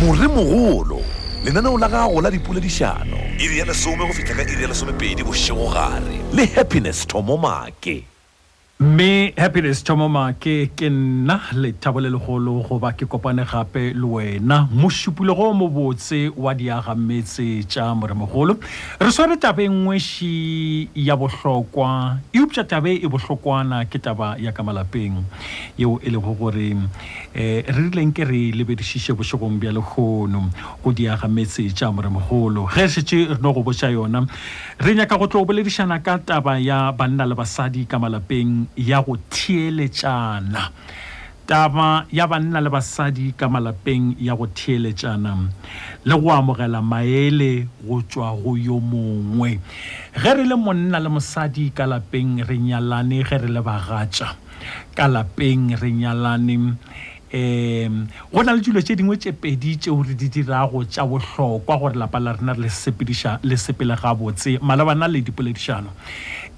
more mogolo lenaneo la gago la dipoledišano iri ya lesome go fihla ka iri ya lesomepedi bošegogare le happiness thomo make mme happiness thomo make ke nna lethabo le legolo go ba ke kopane gape le wena mošupulego mobotse wa diaga metse tša moremogolo re swere tabe nngweši ya bohlokwa eupša tabe e bohlokwana ke taba ya ka malapeng yeo e lego gore um re rileng ke re lebedišiše bošegong bja lehono go diaga metse tša moremogolo ge re šetše re no go botša yona re nyaka go tlo boledišana ka taba ya banna le basadi ka malapeng ya go theeletšana taba ya banna le basadi ka malapeng ya go theeletšana le go amogela maele go tšwa go yo mongwe ge re le monna le mosadi ka lapeng re nyalane ge re le bagatša ka lapeng re nyalane um go na le dilo tše dingwe tše pedi tšeo re di dirago tša bohlokwa gore lapa la rena le sepediša le sepele gabotse malebana le dipoledišano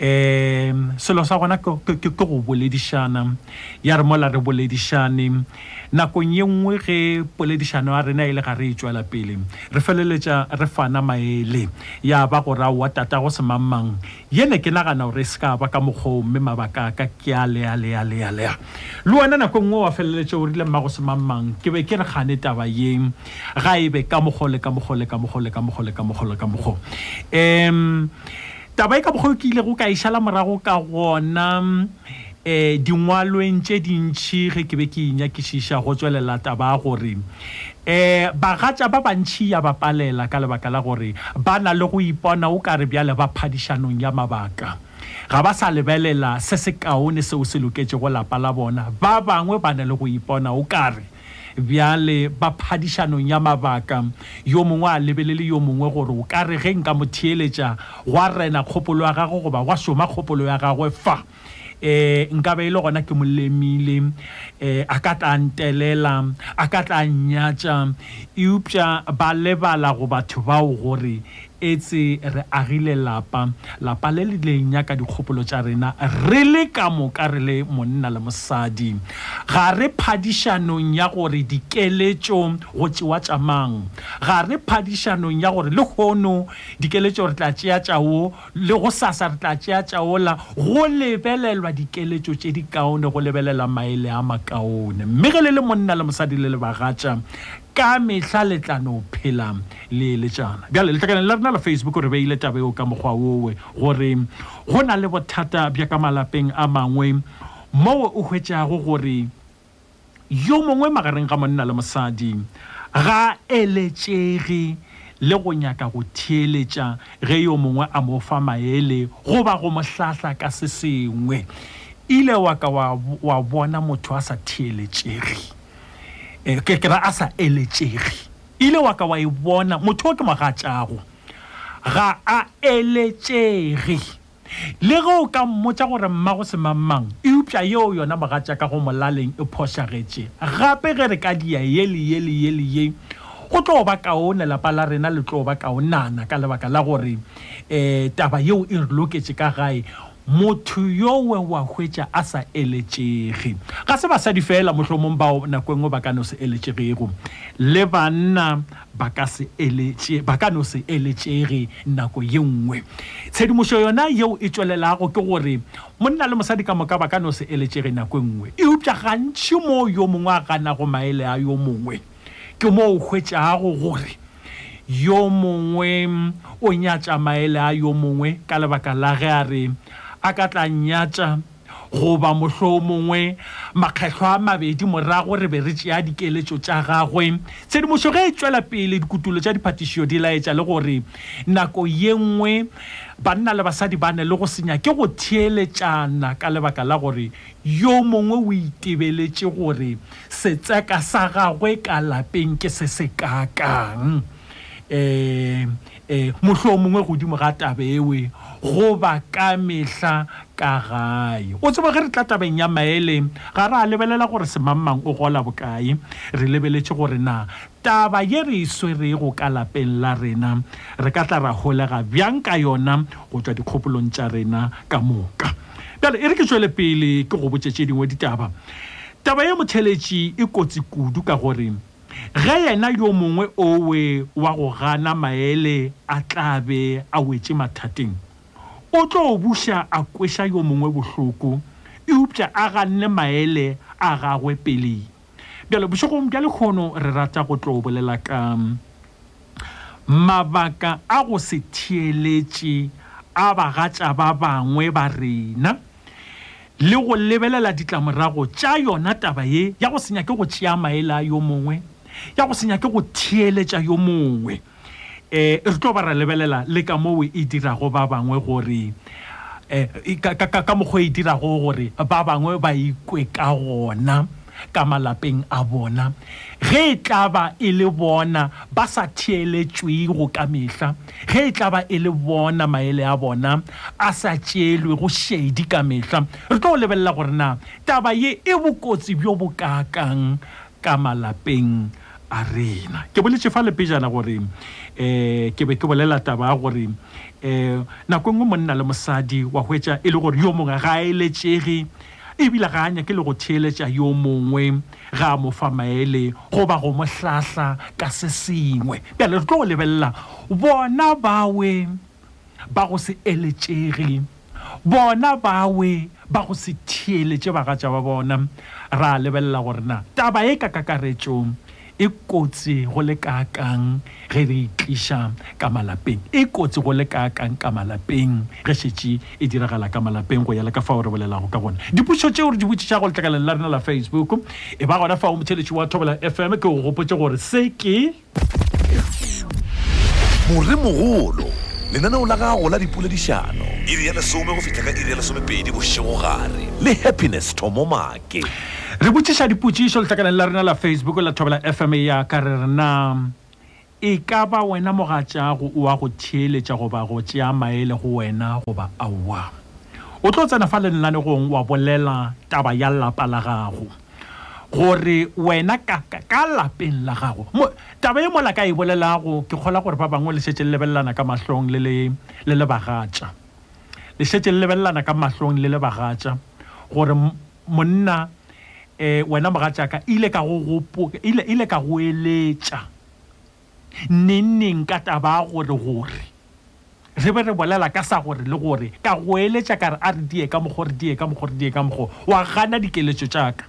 um selo sa gona ke go boledišana ya re mola re boledišane nakong ye nngwe ge poledišano ya rena e le ga re e tšwela pele re feleletša re fana maele ya ba go ra wa tatago semangmang ye ne ke nagana gore e se ka ba ka mokgwao mme mabaka a ka ke a lea lea lea lea le wena nako e nngwe wa feleletse o rile mmago se mangmang ke be ke re gane taba yeng ga e be ka mokgwa le ka mokgwa le ka mokgwa le ka mokgwa le ka mokgwa le ka mokgwa um taba e ka mokgwa o ke ile go ka e šala morago ka gona E, dingwalweng tše dintšhi ge ke be ke inyakišiša go tswelela taba ya gore e, bagatša ba bantšhi ya ba palela ka lebaka la gore ba na le go ipona o ka re bjale ba phadišanong ya mabaka ga ba sa lebelela se se kaone seo se loketšego lapa la bona ba bangwe ba na le go ipona o ka re bjale ba phadišanong ya mabaka yo mongwe a lebelele yo mongwe gore o ka re ge nka mo theeletša gwa rena kgopolo ya gagwe goba gwa šoma kgopolo ya gagwe fa eh nka be e le gona ke mo lemile eh a ka tla ntelela a ka tla nyatša eupša ba lebala go batho bao gore etse re agile lapa lapa le le leng ya ka dikgopolo tša rena re le ka moka re le monna le mosadi ga re phadišanong ya gore dikeletšo go tšewa tšamang ga re phadišanong ya gore le kgono dikeletšo re tla tšea tšao Le gosasa re tla tšea tšaola go lebelelwa dikeletšo tše dikaone, go lebelela maele a makaone. Mme ge le le monna le mosadi le le bagatša, ka mehla le tla no phela le eletšana. Bjale letlakaleng la rena la Facebook re beile taba eo ka mokgwa wowe, gore go na le bothata bja ka malapeng a mangwe moo o hwetšago gore, yo mongwe magareng ga monna le mosadi ga a eletšege le go nyaka go theeletša ge yo mongwe a mo fa maele goba go mo hlahla ka se sengwe ile wa ka wa bona motho a sa theeletšege eh, ke ra a sa eletšege ile wa ka wa e bona motho o ke mo ga tšago ga a eletšege Le ge o ka mmotša gore mmago se mang-mang, eupša yeo yona mogatšaka go molaleng e phošagetše. Gape ge re ka dia ye le ye le ye le ye, go tlo ba kaone, lapa la rena le tlo ba kaonana ka lebaka la gore um taba yeo e re loketše ka gae. Motho yowe wa hwetša a sa eletšege. Ga se basadi feela mohlomong bao nako e nngwe ba ka no se eletšegego. Le banna ba ka se eletše ba ka no se eletšege nako ye nngwe tshedimošo yona yeo e tšwelelago ke gore monna le mosadi ka moka ba ka no se eletšege nako e nngwe eupša gantši moo yo mongwe a ganago maele a yo mongwe ke moo o hwetšago gore yo mongwe o nyatša maele a yo mongwe ka lebaka la ge a re a ka tla nyatša Goba mohlomongwe makgetlo a mabedi morago re be re tšea dikeletšo tša gagwe. Tshedimošo ge e tšwela pele, dikutulo tša diphatišišo di laetša le gore nako ye nngwe banna le basadi ba ne le go se nyake go theeletšana ka lebaka la gore yo mongwe o itebeletše gore setseka sa gagwe ka lapeng ke se se kaakang. Um E, mohlomongwe godimo ga tabe ewe goba ka mehla ka gae o tseba ge re tla tabeng ya maele ga re a lebelela gore semangmang o gola bokae re lebeletše gore na taba ye re e swerego ka lapeng la rena re ka tla ra holega bjang ka yona go tšwa dikgopolong tša rena ka moka bjale e re ke tšwele pele ke go botše tše dingwe ditaba taba ye motheletši e kotsi kudu ka gore Ge yena yo mongwe owe wa go gana maele a tla be a wetše mathateng, o tlo buša a kweša yo mongwe bohloko eupša a ganne maele a gagwe pele. Bjale, bošegong bja lehono re rata go tlo bolela ka mabaka a go se theeletše a bagatša ba bangwe ba rena. le go lebelela ditlamorago tša yona taba ye ya go se nyake go tšea maele a yo mongwe ya go se nyake go theeletša yo mongwe eh re tlo ba ra lebelela le ka moo e dirago ba bangwe gore eh ka ka ka mokgwa e dirago gore ba bangwe ba ikwe ka gona ka malapeng a bona ge e tla ba e le bona ba sa theeletšwego ka mehla ge e tla ba e le bona maele a bona a sa tšeelwe go šedi ka mehla re tlo lebelela gore na taba ye e bokotsi bjo bo kaakang ka malapeng a rena ke boletše fa lepejana gore um ke be ke bolela taba ya gore um nako e nngwe monna le mosadi wa hwetša e le gore yo mongwe ga a eletšege Ebile ga a nyake le go theeletša yo mongwe ga a mo fa maele goba go mo hlahla ka se sengwe. Bjale re tlo go lebelela bona bawe ba go se eletšege bona bawe ba go se theeletše bagatša ba bona ra lebelela gore na taba e ka kakaretšong E kotsi go le kaakang ge re e tliša ka malapeng! E kotsi go le kaakang ka malapeng ge šetše e diragala ka malapeng, go ya le ka fao re bolelago ka gona. Dipušo tšeo re di botšišago letlakaleng la rena la Facebook e ba gona fao. Motheletši wa Thobela FM, ke go gopotše gore se ke. Moremogolo, lenaneo la gago la dipoledišano, iri ya lesome go fihla ka iri ya lesomepedi bošegogare, le Happiness Thomo Maki. re botšiša dipotsišo letlakaneng la rena la facebook la thobela fm ya ka re rena e ka ba wena mogatšago o a go theeletša goba go tšea maele go wena goba aowa o tlo tsena fa lenanegong wa bolela taba ya lapa la gago gore wena ka, ka, ka lapeng la gago taba ye mola ka e bolelago ke kgola gore ba bangwe le šetse lebelelana ka mahlong le le bagatša le šetše le lebelelana ka mahlong le le bagatša gore monna um wena mogatšaka ile ka go gopo ile ile ka go eletša neng neng ka taba gore gore re be re bolela ka sa gore le gore ka go eletša ka re a re die ka mokgo re die ka mokgo re die ka mokgo wa gana dikeletšo tša ka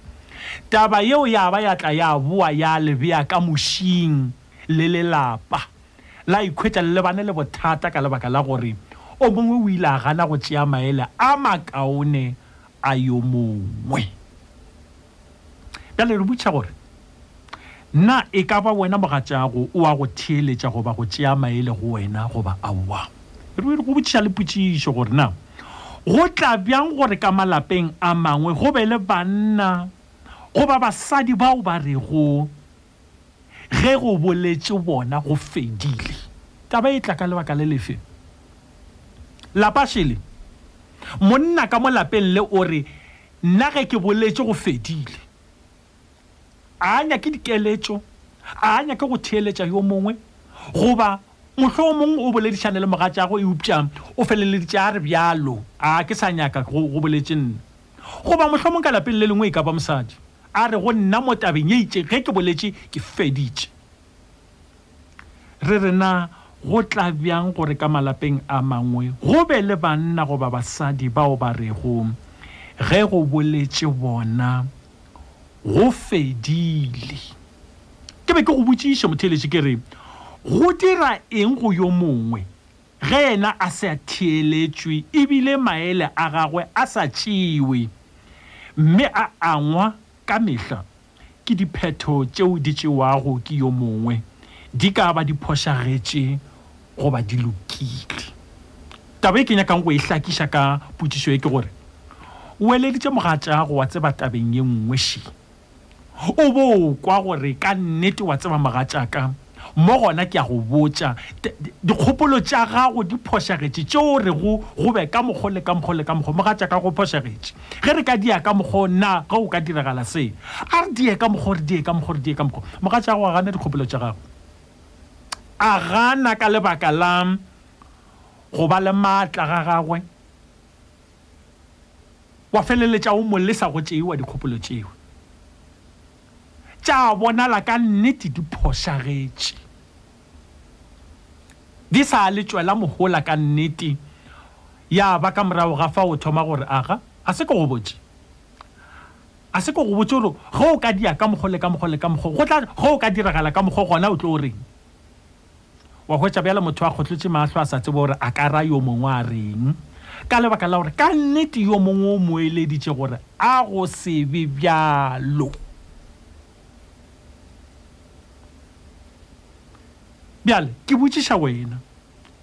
taba yeo ya ba ya tla ya boa ya lebea ka mošing le lelapa la ikhwetša le lebane le bothata ka lebaka la gore o mongwe o ile a gana go tšea maele a makaone a yo mongwe. Bjale re butšha gore na e ka ba wena mogatšago o a go theeletša goba go tšea maele go wena goba aowa. Re go botšiša le potšišo gore na go tla bjang gore ka malapeng a mangwe go be le banna goba basadi bao ba rego Ge go boletše bona go fedile. Taba e tla ka lebaka le lefe? Lapa šele. Monna ka mo lapeng le o re, Nna ge ke boletše go fedile. A a nyake dikeletšo? A a nyake go theeletša yo mongwe? Goba mohlomong o boledišane le mogatšagwe eupša o feleleditše a re bjalo, A ke sa nyaka go boletše nna. goba mohlomong ka lapeng le lengwe e ka ba mosadi a re go nna mo tabeng ye itše ge ke boletše ke feditše re rena go tla bjang gore ka malapeng a mangwe go be le banna goba basadi bao ba rego ge go boletše bona go fedile ke be ke go botšiše motheeletše ke re go dira eng go yo mongwe Ge yena a sa theeletšwe e bile maele a gagwe a sa tšewe mme a angwa ka mehla ke diphetho tšeo di tšewago ke yo mongwe, di ka ba di phošagetše goba di lokile. Taba e ke nyakang go e hlakiša ka potšišo ye ke gore, O eleditše mogatšago wa tseba tabeng ye nngwe še? O bo kwa gore ka nnete wa tseba mogatšaka, mo gona ke a go botša, dikgopolo tša gago di phošagetše, tše o rego go be ka mokgo le ka mokgo le ka mokgo. Mogatšaka, go phošagetše. Ge re ka dia ka mokgo, na ge go ka diragala se, a re die ka mokgo, re die ka mokgo, re die ka mokgo. Mogatšaka wa gana dikgopolo tša gago. A gana ka lebaka la go ba le maatla ga gagwe, wa feleletša o mo lesa go tšeiwa dikgopolo tšeo tša bonala ka nnete di phošagetše di sa le tšwela mohola ka nnete ya ba ka morago ga fa o thoma gore aga a se ko go botse a se ko go botse gore ge o ka dia ka mokgole ka mokgole ka mokgole go tla ge o ka diragala ka mokgwa gona o tlo o reng wa hwetša bjale motho a kgotlotše mahlo a sa tsebe gore a ka ra yo mongwe a reng ka lebaka la gore ka nnete yo mongwe o mo eleditše gore a go se be bjalo bjale ke botšiša wena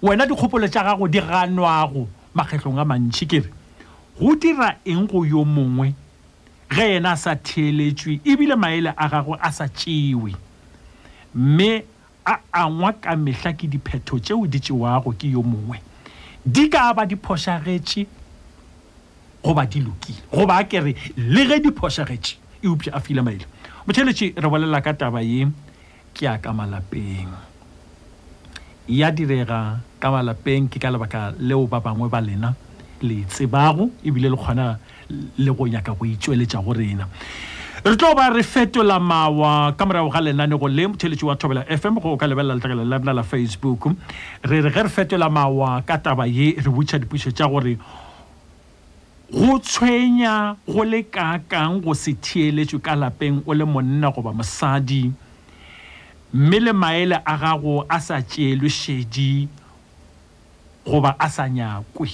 wena dikgopolo tša gago di ganwago makgetlong a mantši ke re go dira eng go yo mongwe ge yena a sa theeletšwe ebile maele a gagwe a sa tšewe mme a angwa ka mehla ke diphetho tšeo di tšewago ke yo mongwe, di ka ba di phošagetše goba di lokile. Goba a ke re, le ge di phošagetše, eupša a file maele. Motheletši, re bolela ka taba ye ke ya ka malapeng. Ya direga ka malapeng ke ka lebaka leo ba bangwe ba lena le e tsebago ebile le kgona le go nyaka go itšweletša go rena re tlo ba re fetola mawa ka morago ga lenanego le motheletši wa thobela fm go ka lebelela letlakala la rena la facebook re re ge re fetola mawa ka taba ye re butšha dipušo tša gore go tshwenya go le kaakang go se theeletšwe ka lapeng o le monna goba mosadi mme le maele a gago a sa tšeelwe šedi goba a sa nyakwe.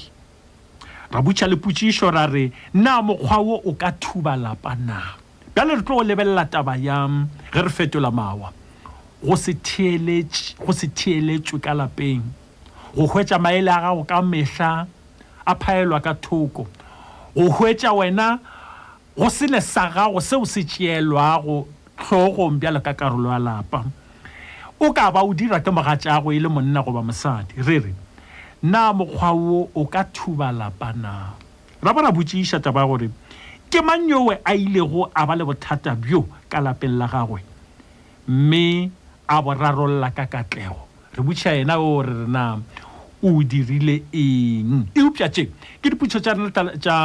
Ra butša le potšišo ra re, Na mokgwa wo o ka thuba lapa na? Bjale re tlo lebelela taba ya ge re fetola mawa go se theeletše go se theeletšwe ka lapeng go hwetša maele a gago ka mehla a phaelwa ka thoko go hwetša wena Go sele sa gago seo se tšeelwago hlogong bjalo ka karolo ya lapa. O ka ba o dirwa ke mogatšago e le monna goba mosadi. Re re, Na mokgwa wo o ka thuba lapa na? Ra bo ra botšiša taba ya gore, Ke mang yowe a ilego a ba le bothata bjo ka lapeng la gagwe? Mme a bo rarolla ka katlego. Re botšiša yena o re re na o dirile eng. Eupša tše ke dipotšišo tša rena tša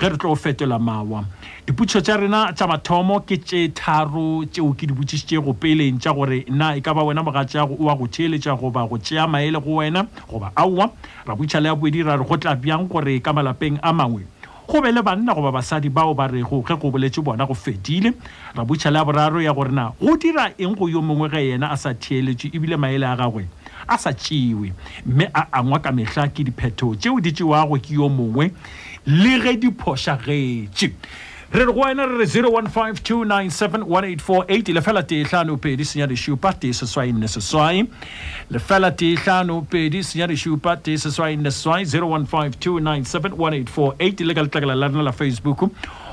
ge re tlo fetola mawa. Dipotšišo tša rena tša mathomo ke tše tharo tšeo ke di botšišitšego peleng tša gore na e ka ba wena mogatšeago o a go theeletša goba go tšea maele go wena goba aowa. Ra botšiša le ya bobedi ra re go tla bjang gore ka malapeng a mangwe Go be le banna goba basadi bao ba rego ge go boletšwe bona go fedile. Ra butšha le ya boraro ya gore na go dira eng go yo mongwe ge yena a sa theeletšwe e bile maele a gagwe a sa tšewe mme a angwa ka mehla ke diphetho tšeo di tšewago ke yo mongwe le ge di phošagetše. Re re go wena re re 0152971848 lefela tee hlano pedi senyane šupa tee seswai nne seswai. lefela tee hlano pedi senyane šupa tee seswai nne seswai 0152971848 le ka letlakala la rena la facebook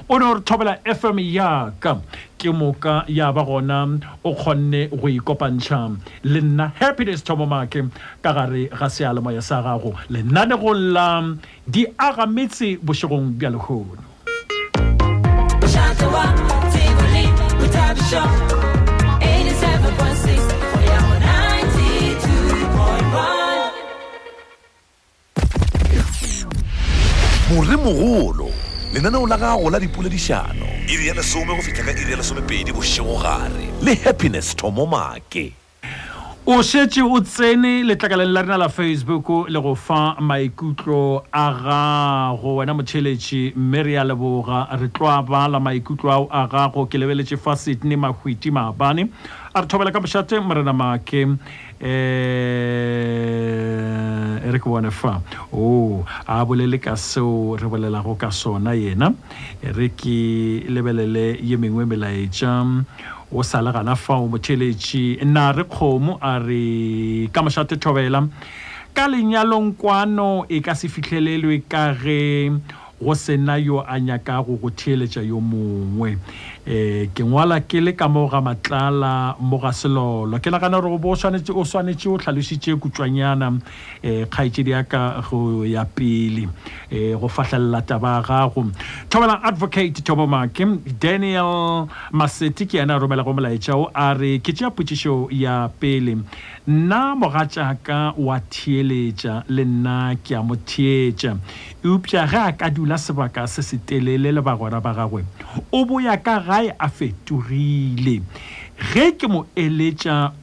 o ne o re thobela fm yaka ke moka ya ba gona o kgonne go ikopantšha le nna happiness thomo make ka gare ga sealemoya sa gago lenanegong la di aga metse bošegong bja lehono mogolo lenaneo la gago la dipoledišano iri ya lesome go fitlha ka iri ya lesomepedi bošegogare le happiness thomomake O šetše o tsene letlakaleng la rena la Facebook le go fa maikutlo a gago. Wena motšheletši, mme re a leboga. Re tlo a bala maikutlo ao a gago. Ke lebeletše fa Sydney Mahwiti maabane a re thobela ka mošate Morena Make. Eh, e re ke bone fa o a bolele ka seo re bolelago ka sona yena. E re ke lebelele ye mengwe melaetša. o sa le gana fao motheletši na re kgomo a re ka mošate thobela ka lenyalong kwano e ka se fihlelelwe ka ge go sena yo a nyakago go theeletša yo mongwe um ke ngwala ke le ka mo ga matlala mo ga selolo ke nagana gore go bo o swanetše o tlhalositše kutswanyana um kgaetšedi ya ka go ya pele um go fahlelela taba ya gago thobela advocate thobo make daniel maseti ke yena a romelago molaetša o a re ke tšea potšišo ya pele nna mogatšaka wa theeletša le nna ke a mo theetša eupša ge a ka dula sebaka se se telele le bagwera ba gagwe o boya ka gae a fetogile ge ke mo eletša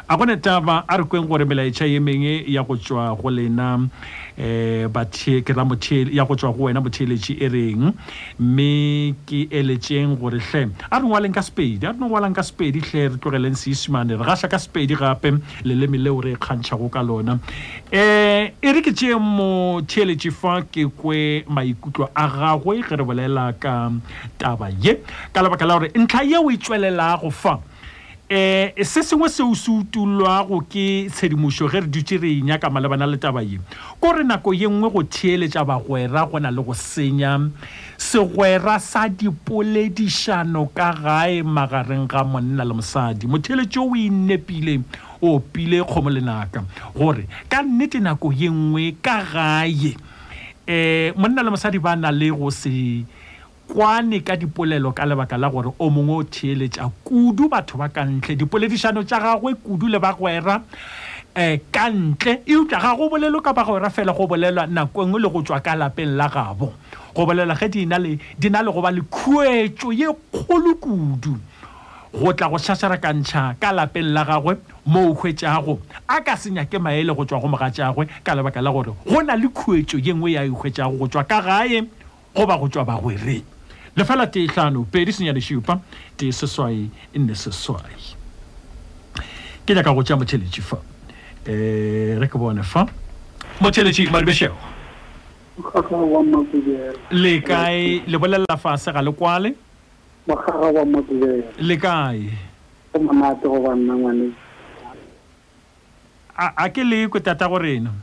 A go ne taba a re kweng gore melaetša ye mengwe ya go tšwa go lena um eh, bathekeramotshele ya go tšwa go wena motheeletši e reng mme ke eletšeng gore hle a re ngwaleng ka sepedi a re no ngwalang ka sepedi hle re tlogeleng seisimane re gaša ka sepedi gape leleme leo re e kgantšhago ka lona um e re ke tšee motheeletši fa ke kwe maikutlo a gagwe ge re bolela ka taba ye ka lebaka la gore ntlha yeo e tšwelelago fa um se sengwe seo se utollwago ke tshedimošo ge re dutše re e nyaka malebana le taba ye ko re nako ye nngwe go theeletša bagwera go na le go senya segwera sa dipoledišano ka gae magareng ga monna le mosadi motheeletšo o inepile o opile kgomo lenaka gore ka nnete nako ye nngwe ka gae um monna le mosadi ba na le go se kwane ka dipolelo ka lebaka la gore o mongwe o theeletša kudu batho ba ka ntle dipoledišano tša gagwe kudu le bagwera um ka ntle eupša ga go bolelo ka bagwera fela go bolelwa nako engwe le go tswa ka lapeng la gabo go bolela ge di na le go ba le khuetšo ye kgolo kudu go tla go šašarakantšha ka lapeng la gagwe moo hwetšago a ka se nyake maele go tswa go mogatšagwe ka lebaka la gore go na le khuetšo ye nngwe ya e hwetšago go tswa ka gae goba go tšwa bagwereng lefela tee hlano pedi senyane šupa tee seswai e nne seswai ke nyaka go tšea motheletši fa um re ke bone fa motheletši maribešego le kae le bolelela fase ga le kwale mogara wa makubela le kae go monate go banna ngwane a ke le ko tata go rena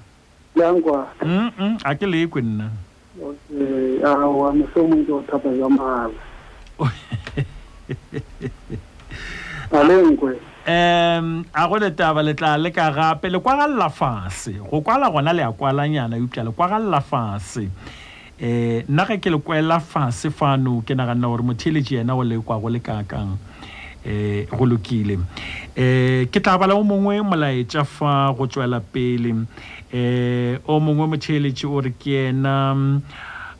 Bjang kwa? Mm, mm, a ke lekwe nna. Okay, a wa moso mong ke go thapa ja mahala. A le nkwe. Um, a go le taba le tla le ka gape le kwagalla fase. Go kwala gona le a kwalanyana eupša le kwagalla fase. Eh, nna ge ke le kwela fase fano ke naganna gore motheeletši yena o le kwa go le kakang eh go lokile eh ke tla bala o mongwe molaetša fa go tswela pele eh o mongwe motheeletši o re ke yena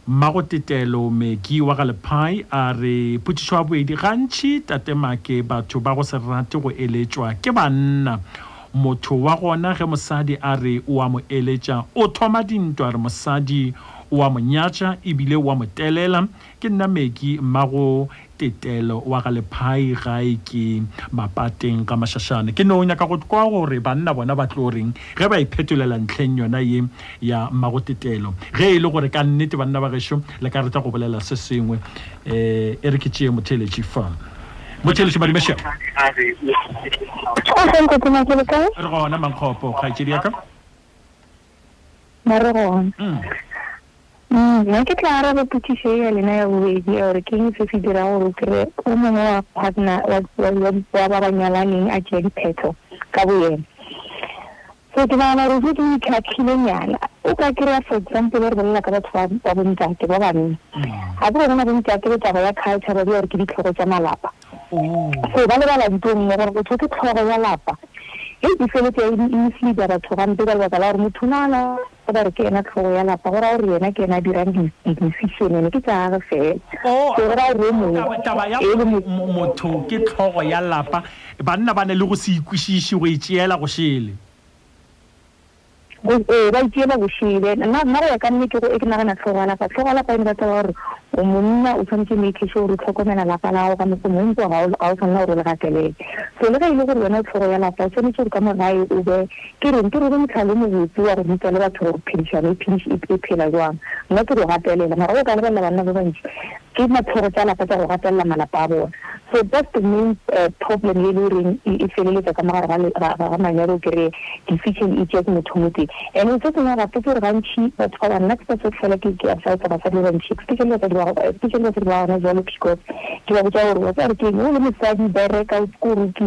mmago tetelo meki wa ga lephai a re phutišo ya boedi gantši tatemake batho ba go se rate go eletšwa ke banna Motho wa gona ge mosadi a re o a mo eletša, o thoma dintwa, a re mosadi o a mo nyatša e bile o a mo telela. Ke nna Maggie, mmago Tetelo wa ga Lephayi gae ke Mapateng ga Mašašana. Ke no nyaka go kwa gore banna bona ba tlo reng ge ba iphetolela ntlheng yona ye ya mmago Tetelo. Ge e le gore ka nnete banna ba gešo le ka rata go bolela se sengwe, e re ke tšee motheeletši fa. motšheleši madimešeo re gona mankgopo kgaetšedi yaka mare gona mm. mm, nna ke tla araba potšišo ya lena ya bobedi ya gore keng se se dira gore o kry o mongwe wa partner wa ba ba nyalaneng a tšea diphetho ka boyena So ke nagana gore se ke itlhatlhile nyana o ka kry-a for example re bolela ka batho ba ba bontate ba banna ga ke bona bontate le taba ya culture ba dira gore ke ditlhogo tsa malapa Oh. so ba lebala ntho nngwe gore motho ke tlhogo ya lapa e ke feletse e misleada batho gampe ka lebaka la gore motho nana Ge ba re ke yena tlhogo ya lapa, go ra gore yena ke yena a dirang di-decisionene, ke tša gage fela. O, So go ra gore yo mongwe, taba, taba ya e le gore mo- mo- motho ke tlhogo ya lapa, banna ba ne le go se ikwešiši, go e tšeela go šele. go- ee, ba itšeela go šele. Nna nna go ya ka nne ke go e ke nagana tlhogo ya lapa. Tlhogo ya lapa e ne ba tseba gore o monna o tshwanetse o makeše gore o tlhokomela lapa la gago ka mokgwa mongwe ntse ga o ga o tshwanela gore o le gatelele. So le ge e le gore wena o tlhogo ya lapa, o tshwanetse gore ka mo gae o be Ke reng? Ke rube mohlala o mobotse wa go ruta le batho gore phedišano e phediš, e, e phela jwang. Nna ke go gatelela, mara o ka lebelela banna ba bantši ke matlhogo tša lapa tša go gatelela malapa a bona. So that's the main uh, problem ye e le goreng e, e feleletsa ka mogare ga le- ga- ga- ga manyalo ke re decision e tšea ke motho o motse. And se sengwe gape ke gore gantši batho ba banna ke batho fela ke ke asaetsa basadi ba bantši especially basadi ba go- especially basadi ba gona jalo because ke ba botsa gore wa tsaya re ke eng o le mosadi bereka o tse o ruti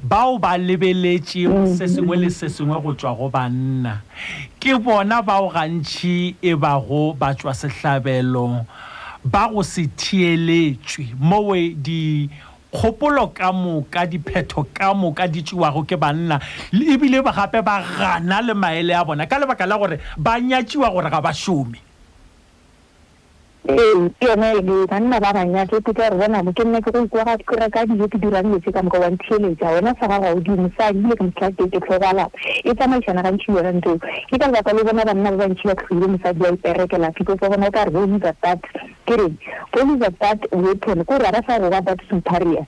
Bao ba lebeletšego se sengwe le se sengwe go tšwa go banna ke bona bao gantši e bago batšwasehlabelo ba go se theeletšwe, mowe dikgopolo ka moka, diphetho ka moka di tšewago ke banna, e bile gape ba gana le maele a bona ka lebaka la gore ba nyatšiwa gore ga ba šome. Ee, ke yone ebe banna ba banyake puta re bona mo ke nna ke go ikwa ga dikora ka dijo ke dirang dilo tse ka moka wa ntheeletša wena sa gago ga o di mosadi ebile ke mosadi ke ke tlhogala e tsamaisana gantši le yona nteo ke ka lebaka le bona banna ba bantši ba tlhogile mosadi wa iperekela because ba bona o ka re boliver that ke reng boliver that weapon ko re a ba sa go ba that superior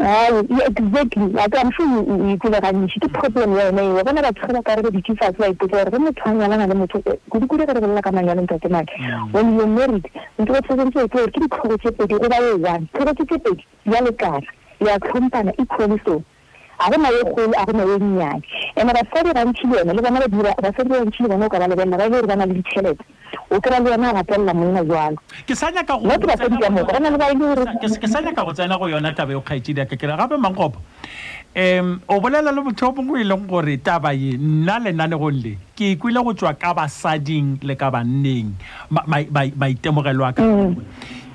Ae, exactly. A ka mfo o o ipole gantši ke problem ya yona eo. Bona batho ge ba kare ba dutše fatshe ba ipotsa gore ge motho a nyalana le motho eh, kudu-kudu ge re bolela ka manyalo ntate mane. Mm. When you're married, ntho e tshwanetse e gore ke ditlhogo tse pedi go ba e one. Tlhogo tse tse pedi ya lekana, ya tlhompana equally so. Ga gona e kgolo, ga gona e nnyane. And-e basadi gantši le yone le bona ba dira, basadi ba bantši le bona o ka ba lebelela ba e le gore ba na le ditšhelete. o kry-a le yena a gatelela monna jalo ke sa nyaka go ke basadi ka moka go na le ba e le gore ke sa nyaka go tsena go yona taba e o kgaetsedi ya ka kere gape mangopo um o bolela le motho o mongwe e leng gore taba ye nna lenanegong le ke e kwile go tswa ka basading le ka banneng maitemogelo a ka mm.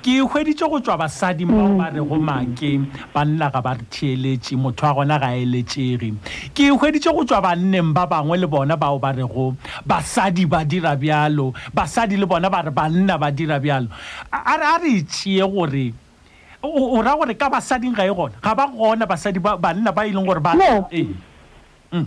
Ke hweditše go tšwa basading bao ba rego make banna ga ba re theeletše, motho wa gona ga a eletšege. Ke hweditše go tšwa banneng ba bangwe le bona bao ba rego basadi ba dira bjalo, basadi le bona ba re banna ba dira bjalo. A re a re e tšee gore o, o ra gore ka basading ga e gona, ga ba gona basadi ba banna ba e leng gore ba. No. Ee. Mm.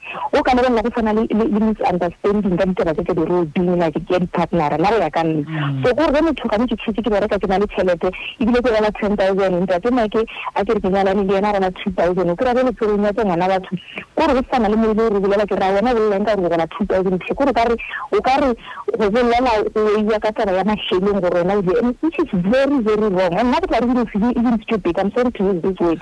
o ka lebelela go tshwana le misunderstanding ka ditaba tse tla be reo bing like ya di-partnera nna go ya ka nna mm. so gore ge motho gane ke tshetse ke bereka ke na le tšhelete ebile ke rela ten thousand ntate make a ke re ke nyalane le yena rela two thousand o kry-a bele tsereng ya tse ngwana batho kore go tshwana le mo ile e re bolela ke ra wena boleleng ka gore rela two thousand tlhe kore kare o ka re go bolela oeya ka taba ya masheleng gore wena o which is very very wrong and nna ke tla re dilo sebe even stupid i'm sorry to use this word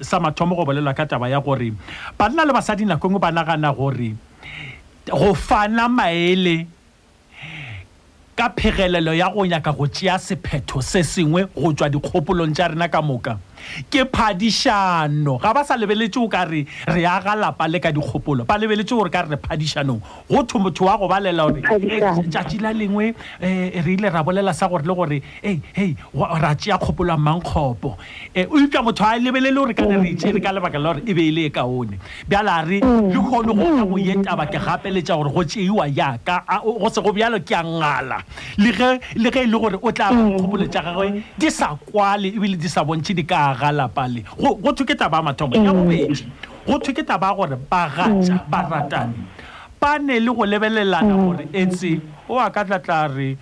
Sa mathomo go bolelwa ka taba ya gore banna le basadi nako engwe ba nagana gore go fana maele ka phegelelo ya go nyaka go tšea sephetho se sengwe go tšwa dikgopolong tša rena ka moka ke phadišano ga ba sa lebeletše o ka re re aga lapa le ka dikgopolo ba lebeletše gore ka re phadišanong go thomotho wa go balela gore tšatši la lengwe um re ile ra bolela sa gore le gore ei ei ra tšea kgopolo ya mankgopo um o utlwa motho a lebelele gore ka ne re itšere ka lebaka la gore e be e le e kaone bjale a re le kgone go ka go ye taba ke gapeletša gore go tšeiwa yaka go se go bjalo ke a ngala le ge e le gore o tla kgopolo tša gagwe di sa kwale ebile di sa bontšhe di ka aga lapale go thwe ke taba ya mathomo ya bobedi go thwe ke taba ya gore bagatša baratani ba ne le go lebelelana gore etse o a ka tlatla re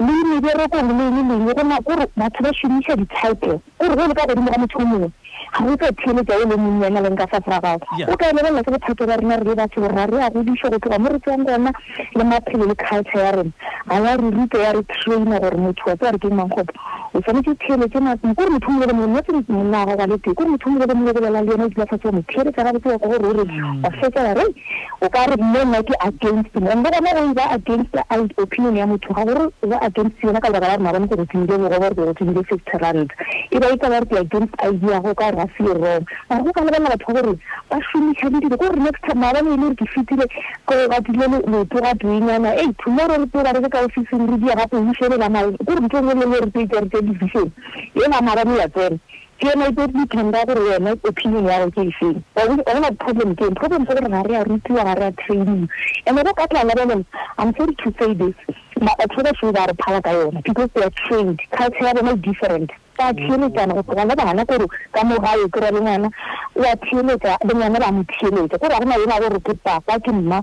le meberekong le le leng go na gore batho ba šomiša di-title gore go le ka godimo ga motho o mongwe ga o ka theeletsa o le monnyana leng ka fase ga gago o ka lebelela ke bothata ba rena re le batho gore ga re a godiša go tloga mo re tswang gona le maphelo le culture ya rena ga ya re ruta ya re traina gore motho wa tse a re ke mang gope o tshwanetse o theeletse nakong kore motho o mole mongwe notse monna wa gago wa le tee kore motho o mole mongwe bolela le yena o dula fase wa mo theeletsa gabotse wa go gore o re wa fetsa wa re O ka re mme nna ke against mong, le gona go eba against opinion ya motho ga gore o ba against yona ka lebaka la gore mabone ke go tsebile bogoba gore ke go tsebile fifty rand e ba e ka ba re ke against idea go ka gore ga se e wrong mara go ka lebelela batho ba gore ba šomiša le dilo ko gore next time mabone e le gore ke fetile ko ba dile leto ga twenyana ei tomorrow re tse ba re ke ka officing re dia gape o išelela mae ko re ntho e nngwe le nngwe re tse e tsa re tse division e la mabone ya tsena Ke yona e tlo dependa gore wena opinion ya go ke e feng. Wa go go na problem ke problem se gore ga re ya rutiwa ga re ya training. And go ka tla lebelela I'm sorry to say this. Ba batho ba se ba re phala ka yona because they are trained. Culture ya bona different. Ba tsheletsana go tloga le bana gore ka mo ga e kry le ngwana wa tsheletsa le ngwana ba mo tsheletsa. Gore ga gona yona gore ke papa ke mma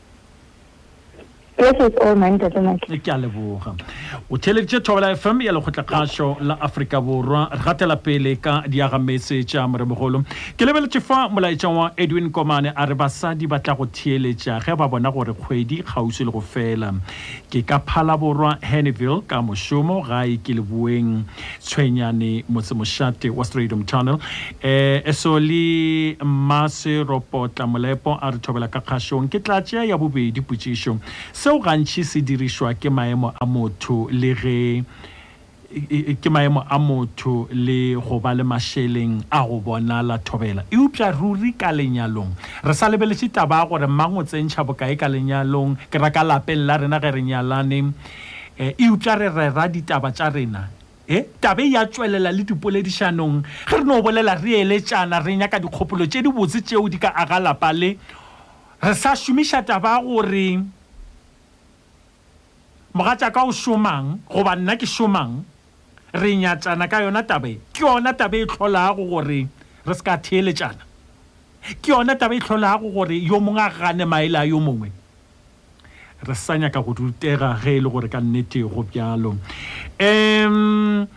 Blessings all my ntate Naki. ke a leboga o theeleditše thobela fm ya lekgotlakgašo la afrika borwa re gatela pele ka diagametse tša moremogolo ke lebeletše fa molaetša wa edwin komane a re basadi ba tla go theeletša ge ba bona gore kgwedi kgauswi le go fela ke ka phalaborwa hanniville ka mošomo gae ke leboeng tshwenyane motsemošate wa stradom tunnel eh esoli mmase ropotla molepo a re thobela ka kgašong ke tla tšea ya bobedi potšišo seo gantši se dirišwa ke maemo a motho le ge ke maemo a motho le go ba le mašeleng a go bona la thobela eupša ruri ka lenyalong re sa lebeletše taba gore mang o tsentšha bokae ka lenyalong ke ra ka lapeng la rena ge re nyalane E, eupša re rera ditaba tša rena e tabe ya tšwelela le dipoledišanong ge re no bolela re eletšana re nyaka dikgopolo tše dibotse tšeo di ka aga lapa le re sa šomiša taba gore mogatša ka o šomang goba nna ke šomang re nyatšana ka yona tabe ke yona tabe e tlholago gore re se ka theeletšana ke yona tabe e tlholago gore yo mongwe a gane maele a yo mongwe re sa nyaka go rutega ge e le gore ka nnete go bjalo um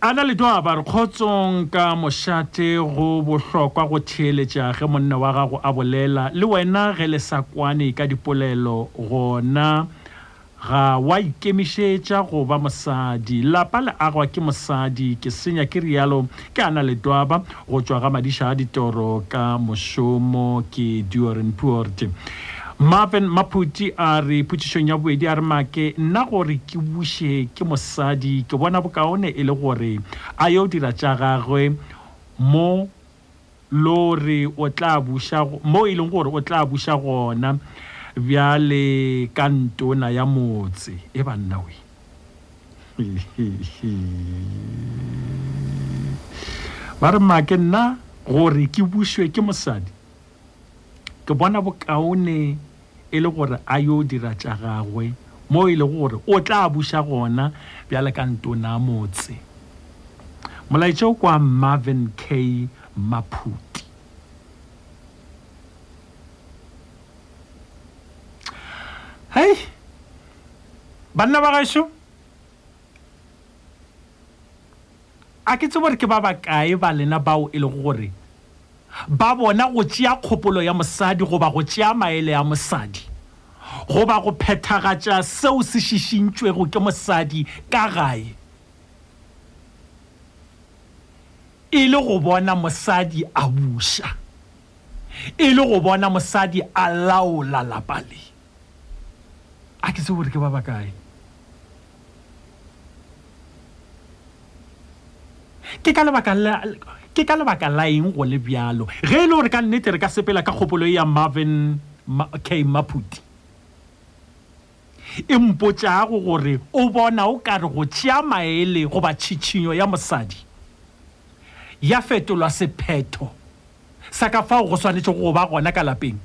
ana le doaba re kgotsong ka mošate go bohlokwa go theeletša ge monna wa gago a bolela le wena ge le sa kwane ka dipolelo gona ga wa ikemišetša go ba mosadi lapa le agwa ke mosadi ke senya ke rialo Ke ana letwaba go tšwa ga madiša a ditoro ka mošomo ke Duorin Puorte. Marvin Maphuti a re putšišong ya bobedi a re make nna gore ke buše ke mosadi ke bona bokaone e le gore a yo dira tša gagwe mo lo re o tla buša mo e leng gore o tla buša gona bjale ka ntona ya motse e banna we ba re make nna gore ke bušwe ke mosadi ke bona bokaone e le gore a yo dira tša gagwe mo e lego gore o tla buša gona bjale ka ntona motse molaetša o kwa marvin k maphuti hei banna ba gašo a ke tse gore ke ba bakae ba lena bao e lego gore ba bona go tšea kgopolo ya mosadi goba go tšea maele a mosadi goba go phethagatša seo se šišintšwego ke mosadi ka gae e le go bona mosadi a buša e le go bona mosadi a laola lapa le a ke se gore ke ba ba kae ke ka lebaka la ke ka lebaka la eng go le bjalo ge e le gore ka nnete re ka sepela ka kgopolo ya marvin ma, k maphuti E mpotšago gore o bona o ka re go tšea maele goba tšhitšhinyo ya mosadi ya fetolwa sephetho sa ka fao go swanetšego go ba gona ka lapeng.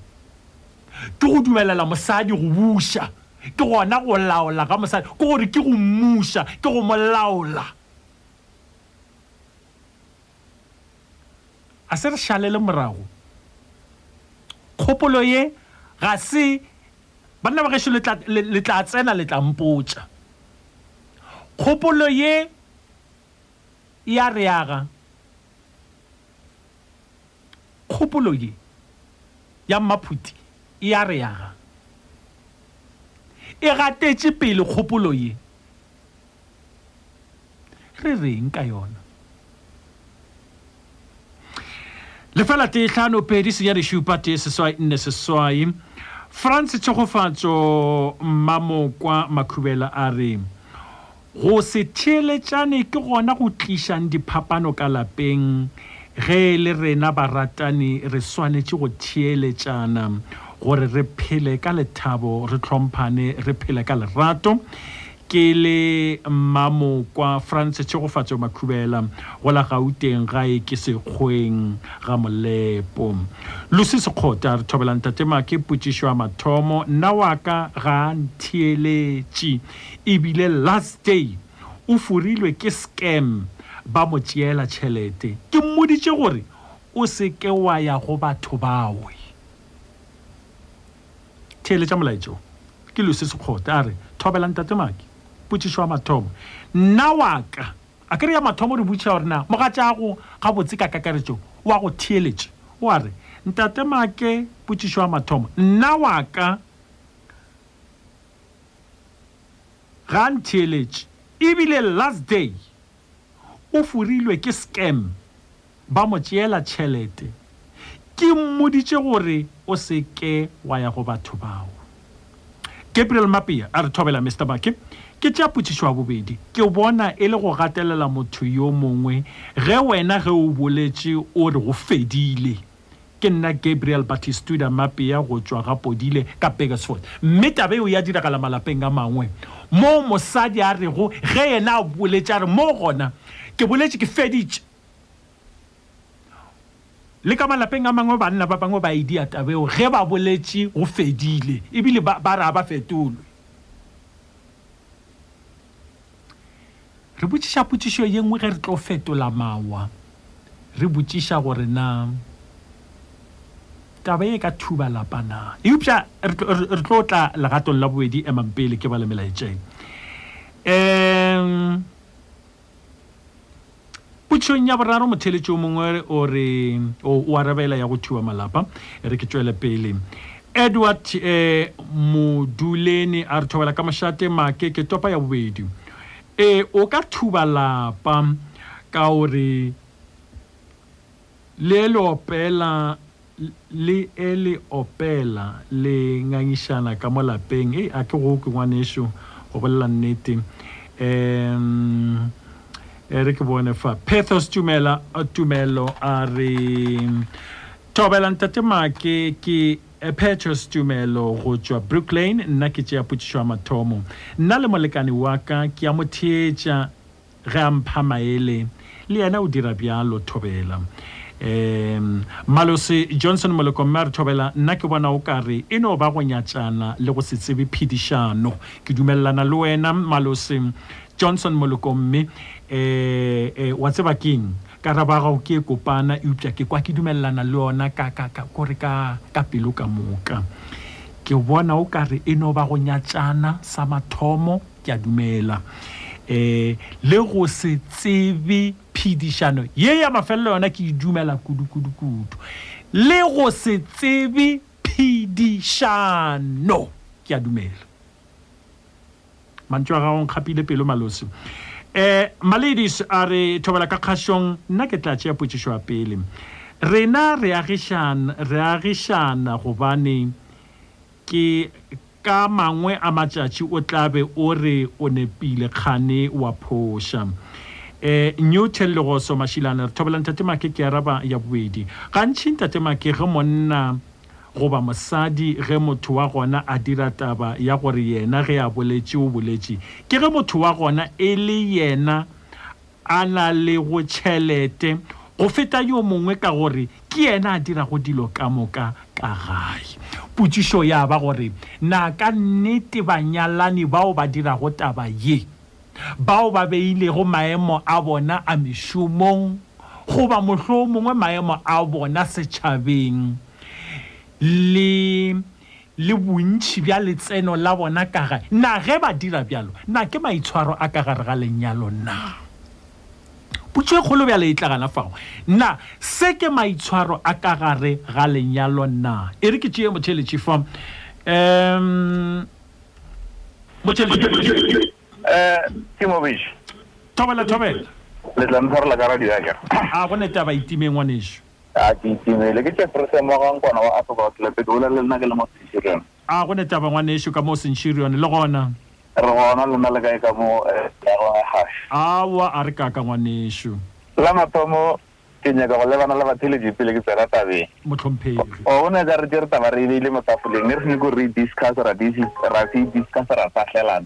Ke go dumelela mosadi go buša, ke gona go laola ga mosadi, ke gore ke go mmuša, ke go mo laola. A se re šalele morago. Kgopolo ye ga se, banna ba gešo le tla, le, le tla tsena le tla mpotša. Kgopolo ye e a reaga. Kgopolo ye ya Mmaphuti e a reaga. E gatetše pele kgopolo ye. re reng ka yona lefela tee tlhano pedi senyane šupa tee seswai nne seswai france tshegofatso mmamokwa makhubela a re go se theeletšane ke gona go tlišang diphapano ka lapeng ge e le rena baratani re swanetše go theeletšana gore re phele ka lethabo re tlhomphane re phele ka lerato Ke le Mmamokwa Frans Tshegofatso Makhubela, go la Gauteng gae ke Sekgweng ga Molepo. Lucy Sekgota, Re thobela Ntate Make potšišo ya mathomo. Nna wa ka ga a ntheeletše ebile last day o forilwe ke scam ba mo tšeela tšhelete. Ke mmoditše gore o se ke wa ya go batho bao. Theeletša molaetša wo. Ke Lucy Sekgota, a re, Thobela Ntate Maki. Potšišo ya mathomo. Nna wa ka. A ke re ya mathomo re botšiša gore na mogatšago gabotse ka kakaretšo o a go theeletša. O a re, Ntate Make, potšišo ya mathomo, nna wa ka ga a ntheeletše, e bile last day. O forilwe ke scam ba mo tšeela tšhelete. Ke mmoditše gore o se ke wa ya go batho bao. Gabriel Mapea a re, Thobela Mister Baki, ke tša potšišo ya bobedi. Ke bona e le go gatelela motho yo mongwe ge wena ge o boletše o re go fedile. Ke nna Gabriel Batistuda Mapea go tšwa ga Podile ka Pegersfort. Mme taba eo ya diragala malapeng a mangwe moo mosadi a rego ge yena a boletše a re, Moo gona ke boletše ke feditše. Le ka malapeng a mangwe banna ba bangwe ba e dia taba eo ge ba boletše go fedile ebile ba re a ba fetolwe. Re botšiša potšišo ye nngwe ge re tlo fetola mawa. Re botšiša gore na taba ye ka thuba lapa na. Eupša re tlo tla legatong la bobedi emang pele ke ba le melaetšeng. Um, potšišong ya boraro motheletši o mongwe o re o arabela ya go thiwa malapa e re ke tšwele pele edward eh, moduleni a re thobela ka mošate make ke topa ya bobedi e o ka thuba lapa ka o re Le le opela, le e le opela, le ngangišana ka mo lapeng. Ei, a ke go kwe, ngwanešu, go bolela nnete. Um, e re ke bone fa. Pethos Tumela, Tumelo a re, Thobela ntate Make, ke Pethos Tumelo go tšwa Brooklane, nna ke tšea potšišo ya mathomo. Nna le molekane wa ka, ke a mo theetša, Ge a mpha maele, le yena o dira bjalo, Thobela. Um, Malosi Johnson Moleko, mme a re, Thobela, nna ke bona o ka re e no ba go nyatšana le go se tsebe phedišano. Ke dumelelana le wena, Malosi Johnson Moleko, mme eh, eh, wa tseba keng? Karabo ya gago ke e kopana, eupša ke kwa ke dumelelana le yona ka, ka, ka, kore ka, ka pelo ka moka. Ke bona o ka re e no ba go nyatšana sa mathomo. Ke a dumela. Eh, le go se tsebe phedišano ye ya mafelelo yona ke e dumela kudu kudu kudu. Le go se tsebe phedišano. Ke a dumela. Mantšu a gago nkgapile pelo malosi. Eh, Maladies a re thobela ka kgašong, nna ke tla tšea potšišo ya pele. Rena re agišana, re agišana gobane Ke ka mangwe a matšatši o tla be o re o nepile kgane wa phoša. Eh, New Tel Legoso Mashilane, re thobela Ntate Make ke araba ya bobedi. Gantši Ntate Make ge monna goba mosadi ge motho wa gona a dira taba ya gore yena ge a boletše o boletše, ke ge motho wa gona e le yena a na le go tšhelete go feta yo mongwe ka gore ke yena a dirago dilo ka moka ka gae potšišo ya ba gore na ka nnete banyalani bao ba dirago taba ye bao ba beilego maemo a bona a mešomong goba mohloo mongwe maemo a bona setšhabeng le le bontši bja letseno la bona kaga na ge ba dira bjalo na ke maitshwaro a ka gare ga lenyalo na putso e kgolo bjale e tla gana fao na se ke maitshwaro a ka gare ga lenyalo na e re ke tšee motšheletši fa um motšheletši eh, ke mobeši thobela thobela le tla ntshwarela ka radio yaka a go ne taba itimeng ngwaneso A ke itimele. Ke Jeffrey Semoga, nkwana wa Arthur Bautlep. Ke bolela le nna ke le mo Centurion. A go ne taba ngwanešu ka mo Centurion le gona? Re gona, lona le kae ka mo ya go Hash? Aowa, a re kaka ngwanešu. La mathomo, ke nyaka go lebana le batheeletši pele ke tsena tabeng. Mohlomphegi. O ne ka re tšere taba re e beile mo tafoleng, ne re se nyake gore re e discuss, ra di, ra se e discuss, ra tahlelana.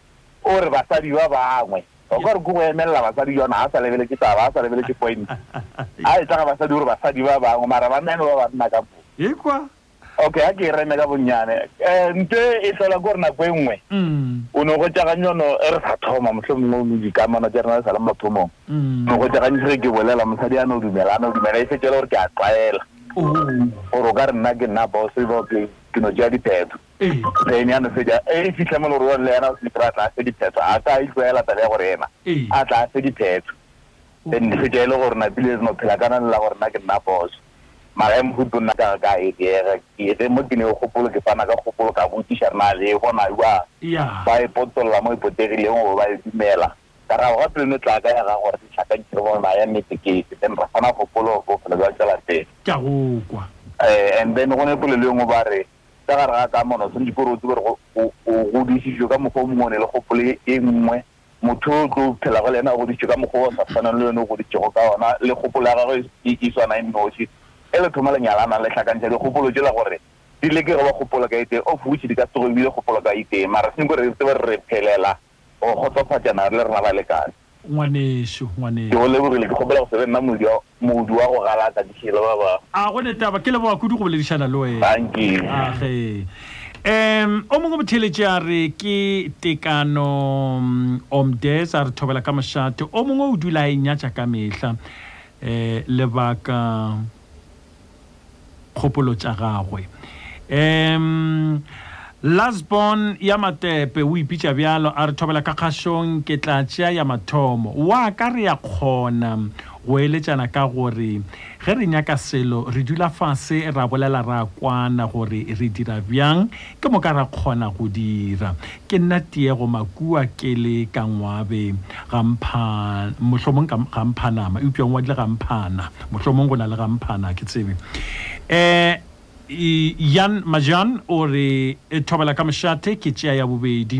O re basadi ba bangwe. O ka re ko go emelela basadi jona ha sa lebeletse taba, ha sa lebeletse point. A e tlaga basadi o re basadi ba bangwe mara ba nene ba banna ka mo. E kwa. Okay, ha ke e reme ka bonnyane. Eh nte e hlola gore nako e nngwe. Mm. O no go tšaganywa no e re sa thoma mohle mongwe o ne dikamano tša rena le sa le mathomong. Mm. No go tšaganywa ge ke bolela mosadi a no dumela, a no dumela e fetšela gore ke a tlwaela. Oh. Gore o ka re nna ke nna boss ba ke ke no tšea diphetho. Seni a no fetša e fihla mo lorong le yena o slipper a tla se diphetho a ka itlwaela taba ya gore yena a tla se diphetho then di fetša e le gore napile no phela kana le la gore na ke nna boss mara e mohuto nna ka ka e diega ke re mo ke ne o gopolo ke fana ka gopolo ka botiša re na le bona jwa ba e potolola mo e potegileng go ba e dumela ka ra ga pele no tla ka ya ga gore di tlhaka di tsebo na ya nnete ke ke then ra fana gopolo go fela jwa tsela tse ke go kwa eh and then go ne polelo e ngwe ba re ka gare ga kamano, o tshwanetse gore o tsebe gore o godisitswe ka mokgwa o mongwe o ne le kgopolo e, e nngwe motho o tlo phelago le ena o godisitswe ka mokgwa o sa tshwanang le yone o goditsego ka ona le kgopolo ya gagwe e, e swana e noši e le thoma lenyalanang le tlhakantšha dikgopolo tsela gore di leke go ba kgopolo ka itee of which di ka se go ebile kgopolo ka itee mara se gore re tsebe re phelela O kgotsofatša na le rena balekane? Ngwanešu, ngwanešu. Ke go lebogile. Ke kgopela go se be nna moodi wa, moodi wa go galaka. Ke šele ba ba. A go ne taba. Ke leboga kudu go boledišana le wena. Thank you. A ge. Um, o mongwe motheeletši a re ke tekano Omdes a re thobela ka mošate. O mongwe o dula a e nyatša ka mehla. Eh, lebaka. kgopolo tša gagwe um lasbon ya matepe o ipitša bjalo a re thobela ka kgašong ke tla tšea ya mathomo wa ka re ya kgona go eletšana ka gore ge re nyaka selo re dula fase ra bolela ra kwana gore re dira bjang ke moka ra kgona go dira Ke nna Tiego Makua ke le ka Ngwabe ga mpha mohlomong ka ga mphanama eupša ngwa dile ga mphana mohlomong go na le ga mphana ke tsebe eh Jan Majan o re e thobela ka mošate ke tšea ya bobedi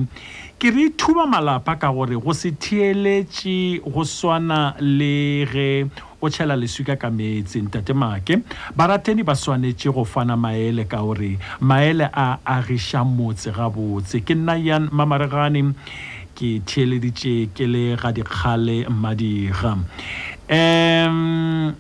ke re thuba malapa ka gore go se theeletše go swana le ge O tšhela leswika ka meetse, Ntate Make. Barateni ba swanetše go fana maele ka o re, Maele a agiša motse gabotse. Ke nna Jan Mmamaregane. Ke theeleditše ke le ga dikgale Mmadiga. Um.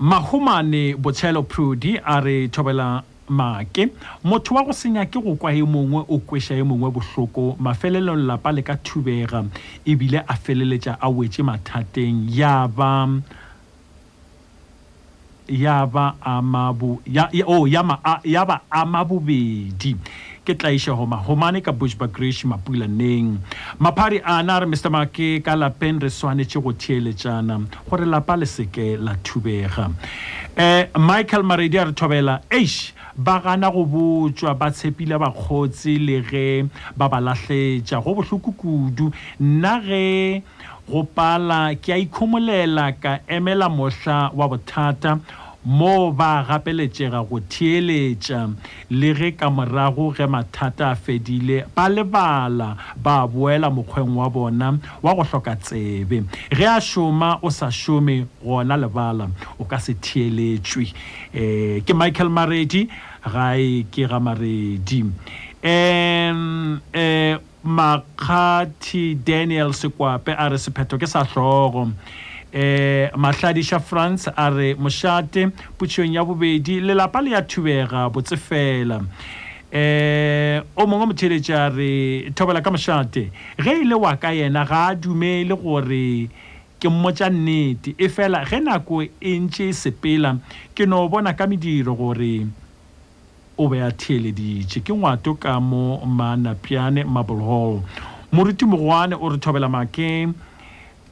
Mahumane Botshelo Pudi a re thobela make. Motho wa go se nyake go kwa e mongwe o kweša e mongwe bohloko. Mafelelong lapa le ka thubega e bile a feleletša a wetše mathateng ya ba ya ba ama bo ya, ya, oh, ya, ma, ya ba ama bobedi. ke tlaiša go mahomane ka bushbuckridge mapulaneng maphari ana a re mr make ka lapeng re swanetše go theeletšana gore lapa le seke la thubega um michael maredi a re thobela eish ba gana go botšwa ba tshepile bakgotsi le ge ba ba lahletša go bohloko kudu nna ge go pala ke a ikhomolela ka emela mohla wa bothata Moo ba gapeletšega go theeletša, le ge ka morago ge mathata a fedile ba lebala, ba boela mokgweng wa bona wa go hloka tsebe. Ge a šoma o sa šome, gona lebala, o ka se theeletšwe. Um ke Michael Maredi, gae ke ga Maredi. Um um. Makgathi Daniel Sekwape a re sephetho ke sa hlogo. E, Mahladiša Frans a re mošate putšhong ya bobedi lelapa le ya thubega botse fela. E, o mongwe motheletši a re thobela ka mošate ge e le wa ka yena ga a dumele gore ke mmotša nnete e fela ge nako e ntše e sepela ke no bona ka mediro gore O be a theeleditše ke ngwato ka mo Maanapiane, Marble Hall. Moruti Mogwane o re Thobela Make,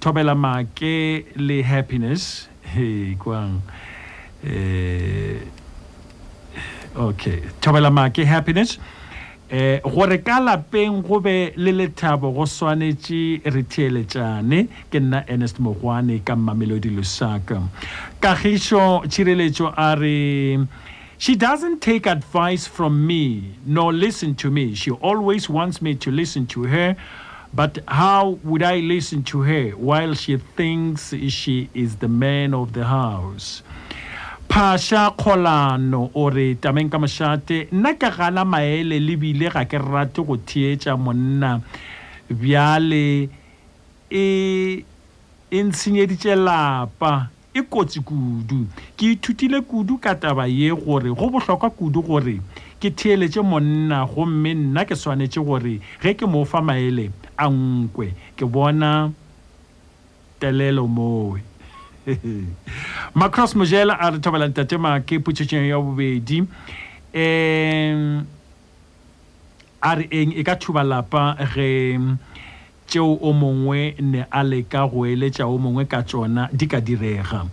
Thobela Make le Happiness, he, kwang, eh, okay, Thobela Make, Happiness, eh, gore ka lapeng go be le lethabo go swanetše re theeletšane. Ke nna Ernest Mogwane ka Mamelodi Lusaka. Kagišo Tšhireletšo a re, She doesn't take advice from me nor listen to me. She always wants me to listen to her, but how would I listen to her while she thinks she is the man of the house? Phasha Kgolano o re tameng ka mošate nna ke gana maele lebile ga ke rate go theetša monna bjale e e ntshenyeditše lapa E kotsi kudu. Ke ithutile kudu ka taba ye gore go bohlokwa kudu gore ke theeletše monna gomme nna ke swanetše gore ge ke mo fa maele a nkwe. Ke bona telelo mowe. Macross Mojela a re thobela ntate Make potšetšong ya bobedi. Ee, a re eng e ka thuba lapa ge Tšeo o mongwe ne a leka go eletša o mongwe ka tšona di ka direga.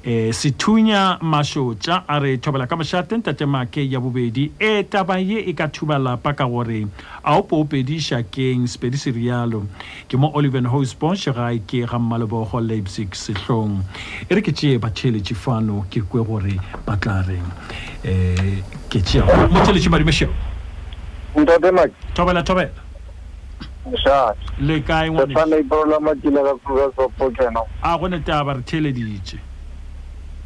E, Sethunya Mašotša a re, Thobela ka mošate, Ntate Make. Ya bobedi, e, taba ye e ka thuba lapa ka gore a o po o pediša keng? Sepedi se rialo. Ke mo Oliven Housbosch gae ke ga Mmalebogo Leipzig Sehlong. E re ke tšee batheeletši fano ke kwe gore ba tla reng. E, ke tšea motheeletši Madumešeo. Ntate Make. Thobela, thobela. le kae a go netaba re theeleditše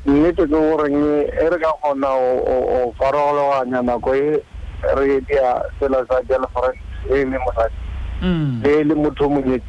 nnete ke goreng e re ka kgona go farologanya nako e re dia sela sa girlfriend e le mosadi mm. le le motho monyetsi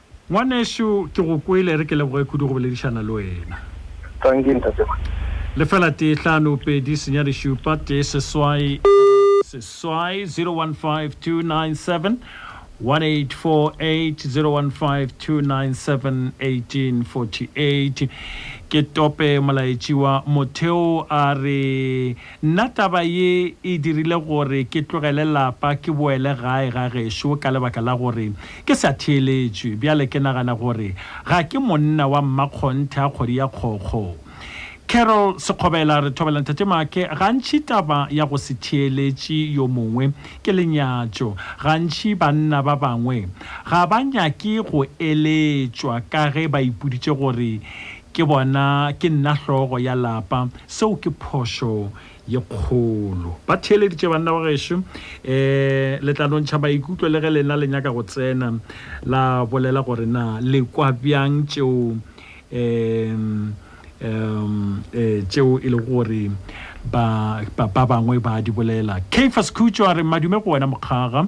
Ngwanešu, ke go kwele e re ke leboge kudu go boledišana le wena. Dankie, Ntate Kgwele. Lefela tee hlano pedi senyane šupa tee seswai seswai 0152971848 ke tope molaetši wa motheo a re Nna taba ye e dirile gore ke tlogele lapa ke boele gae ga gešo ka lebaka la gore ke sa theeletšwe. Bjale ke nagana gore ga ke monna wa mmakgonthe a kgodi ya kgokgo. Carol Sekgobela a re, Thobela Ntate Maake, gantši taba ya go se theeletše yo mongwe ke lenyatšo. Gantši banna ba bangwe ga ba nyake go eletšwa ka ge ba ipoditše gore, Ke bona ke nna hlogo ya lapa. Seo ke phošo ye kgolo. Ba theeleditše banna ba gešo, um le tla no ntšha maikutlo le ge lena le nyaka go tsena. La bolela gore na le kwa bjang tšeo um um tšeo e le gore ba ba bangwe ba di bolela. Keiphas Khutšo a re, Madume go wena mokgaga.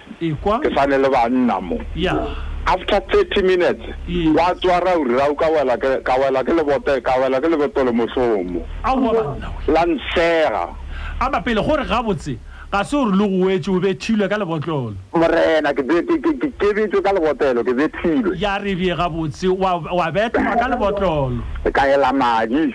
ekwa ke sane le banna mo ya after 30 minutes Yes. wa tswa ra uri ra o ka wela ke ka wela ke lebote ka wela ke leboto le mohlomo a wa banna we la nsega a mapele gore gabotse ga se gore le go wetse o be thilwe ka lebotlolo morena ke be- ke- ke- ke- ke betswe ka lebotelo ke bethilwe ya re bje gabotse wa wa betwa ka lebotlolo ka ela madi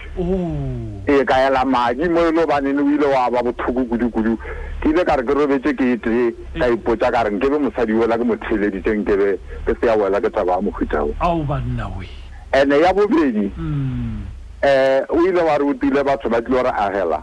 ee ka ela madi mo e le obanene o ile wa ba bothoko kudu-kudu ke ile ka re ke robetse ke e tee ka ipotsa ka re nke be mosadi ola ke mo theeleditseng ke be ke se ya wela ke taba ya mofutao ene ya bobedi um o ile wa re o tile batho ba tlile gore agela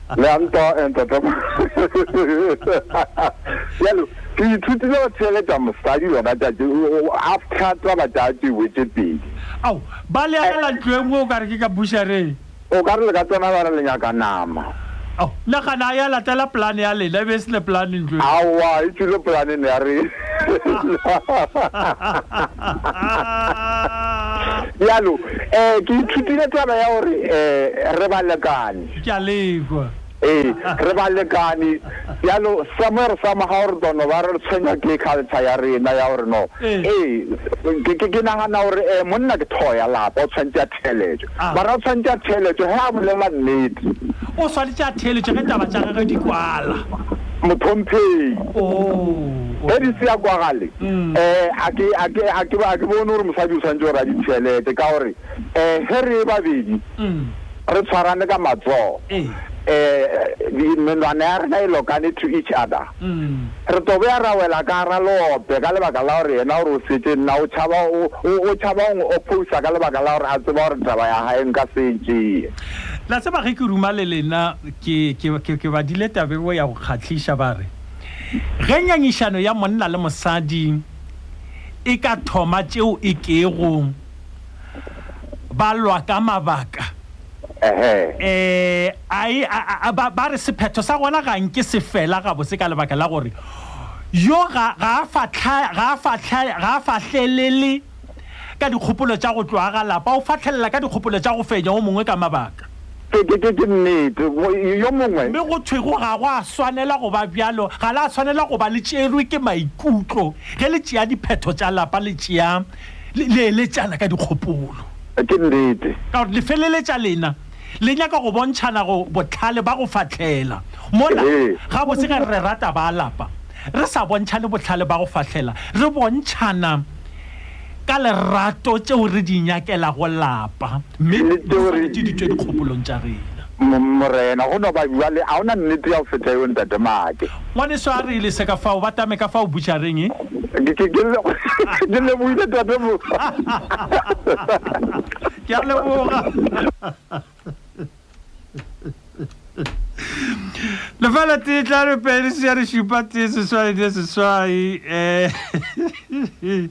le a ntwa eh, ntata jalo ke ithutile go tshegetsa mosadi lona tšatši after taba tšatši wetse pedi ao ba le agela ntlo e nngwe o kare ke ka bushareng o ka re le ka tsena ba re le nyaka nama le gana a ya latela polane ya lena e be e sele polane ntlo aowa e tswile polaneng ya re jalo um ke ithutile taba ya gore um re balekane Ke a le kwa. Ee, re balekane. Bjalo, somewhere somehow re dono ba re tshwenywa ke culture ya rena ya gore no. Ee. Ee, ke- ke ke nagana gore eh, monna ke thoho ya lapa, o tshwanetse a theeletšwe. Ah. Mara o tshwanetse a theeletšwe, ge a bolela nnete. O swanetše a theeletše ge taba tša gage di kwala. Mothomphei. Oh. ge di se ya kwagale Mm. um a ke a ke- a ke a ke bone gore mosadi o tshwanetse gore a di tshelete ka gore um ge re babedi mm. re tshwarane ka matsogo um menwana ya rena e lokane to each other mm. re tobe ya ra wela ka ra leope ka lebaka la gore yena gore o setse nna o tšhaba o tšhaba o opposa ka lebaka la gore a tseba gore taba ya gae nka setsee la tseba ge ke ruma le lena ke badile tabebo ya go kgatlhiša ba re ge nyangišano ya monna le mosadi e ka thoma tšeo e keegong ba lwa ka mabaka ehe eh ai a- a- a- ba ba re sephetho sa gona ga nke se fela gabotse ka lebaka la gore yo ga ga a fatlha- ga a fatlha- ga a fahlelele ka dikgopolo tša go tloga ga lapa o fatlhelela ka dikgopolo tša go fenya o mongwe ka mabaka ke ke ke ke nnete Mo- yo mongwe mme go thwego ga go a swanela go ba bjalo ga la swanela go ba le tšerwe ke maikutlo ge le tšea diphetho tša lapa le tšea le eletšana ka dikgopolo ke nnete ka gore lefeleletša lena le nyaka go bontšhana go botlhale ba go fatlhela mola ga bose ge re rata ba lapa re sa bontšhane botlhale ba go fatlhela re bontšhana ka lerato tšeo re di nyakela go lapa mme di tšwe dikgopolong tša rena Morena, go no ba bjale, a o na nnete ya go feta yeo, Ntate Maake? Ngwaneso a re e lese ka fao, ba tame ka fao butšareng. Ke, ke, ke, ke lebohile, Tate Mo. Ke a leboga. lefela tee tla re pedi se ya re šupa tee seswai tee seswai um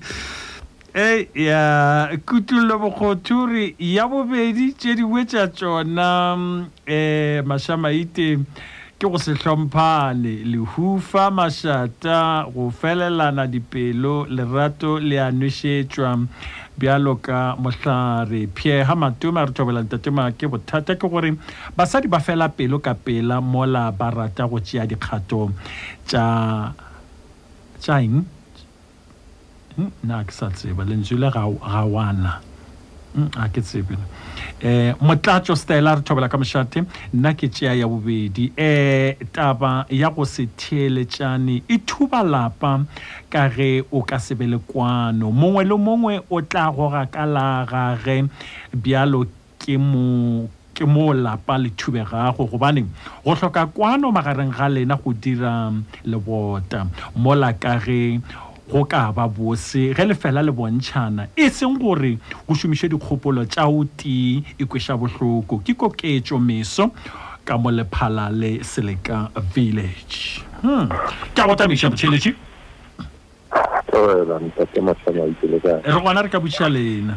Eya, kutullo bokgothuri ya bobedi tše dingwe tša tšona um mašamaite ke go se hlomphane lehufa mašata go felelana dipelo lerato le a nwešetšwa bjalo ka mohlare pheha matome a re thobela ntatema ke bothata ke gore basadi ba fela pelo ka pela mola ba rata go tšea dikgato tša tša eng Hm, na ke sa tseba lentswi le ga wana hm, a ke tsebe eh motlatšo stela re thobela ka mošate nna ke tšea ya bobedi eh taba ya go se theeletšane e thuba lapa ka ge o ka se be le kwano mongwe le mongwe o tla goga ka la gage bjalo Ke mo, ke mo lapa le thubegago, gobane go hloka kwano magareng ga lena go dira lebota. Mola ka ge go ka ba bose ge le fela le bontšhana, e seng gore go šomišwe dikgopolo tša o tee e kweša bohloko, ke koketšo meso ka mo lephala le Seleka Village. Hmm. Ke a go tamiša, Motšheletši. Re gona re ka botšiša lena.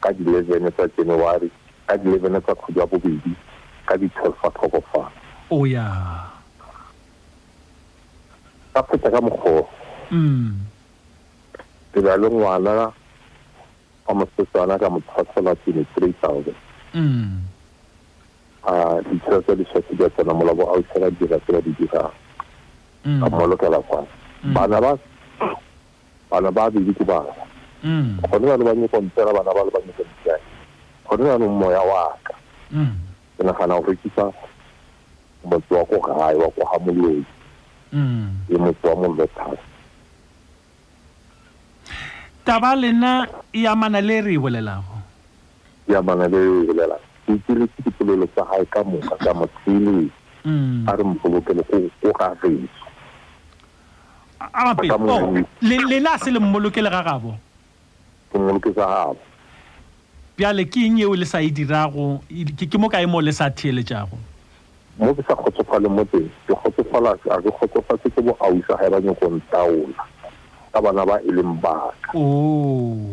ka di leven tsa January, ka di leven tsa kgwedi ya bobedi, ka di twelve tsa Tlhokofalo. O ya. Ka phetha ka mokgwa o. Mm. Ke na le ngwana wa mosetsana ka mo tshwasela twenty three thousand. Mm. A ditshwetso tsa lešathi di a tsena mola bo ausi ba dira tse ba di dirang. Mm. Ka mmolokela kwana. Mm. Bana ba Bana ba bedi ke bana. Gone bjalo ba nyoko mpega, bana balo ba nyoko mpega. Gone bjalo moya wa ka, ke nagana go rekisa motse wa ko gae wa ko ga Moloi le motse wa Mollo Thata. Taba lena e amana le re e bolelago? E amana le e bolelago. Ke itiretse dipolelo tsa gae ka moka, ka mo theeletša, a re mpolokele ko ga geso. A gape, Ka oh, moemedi. le, lena a se le mmoloke le ga gabo. Ke mmoloke sa gabo. Bjale ke eng yeo le sa e dirago? E- Ke, ke mo kae mo le sa theeletšago? Mo ke sa kgotsofaleng mo teng, ke kgotsofala, a ke kgotsofatse ke boausa ga e ba nyoko ntaola, ka bana ba e leng baka. Oo.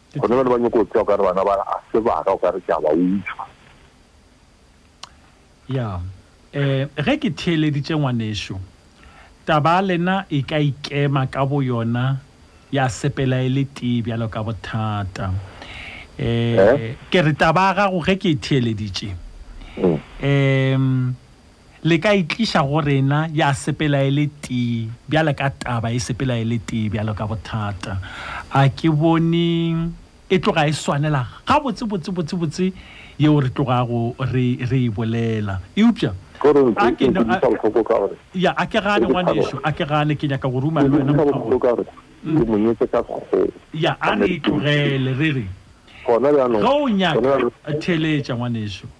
go ne ba le ba nyoko tsa ka re bana ba a se ba ka ka re tsa ba utswa ya eh ge ke theeleditše ngwanešu taba lena e ka ikema ka bo yona ya sepela e le tee bjalo ka bothata eh, eh? ke re taba gago ge ke e theeleditše um mm. Le ka e tliša go rena, ya sepela e le tee, bjalo ka taba e sepela e le tee, bjalo ka bothata. A ke bone e tloga e swanela gabotse, botse, botse, botse yeo re tlogago re, re e bolela. Eupša, a ke, ya, a ke gane, ngwanešu, a ke gane, ke nyaka go ruma le wena mokgabotse. Mm. Ya, a re e tlogele, re re, ge o nyaka, theeletša, ngwanešu.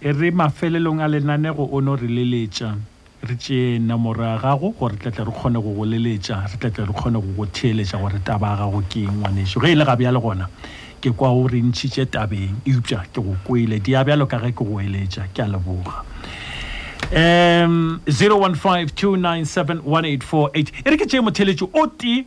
E re mafelelong a lenanego o no re leletša, re tšee nomoro ya gago gore tle tle re kgone go go leletša, re tle tle re kgone go go theeletša gore taba ya gago ke eng ngwanešu. Ge e le ga bjale gona ke kwa o re ntšhitše tabeng, eupša ke go kwele, di ya bjalo ka ge ke go eletša. Ke a leboga. Um, 0152971848 e re ke tšee motheeletši o tee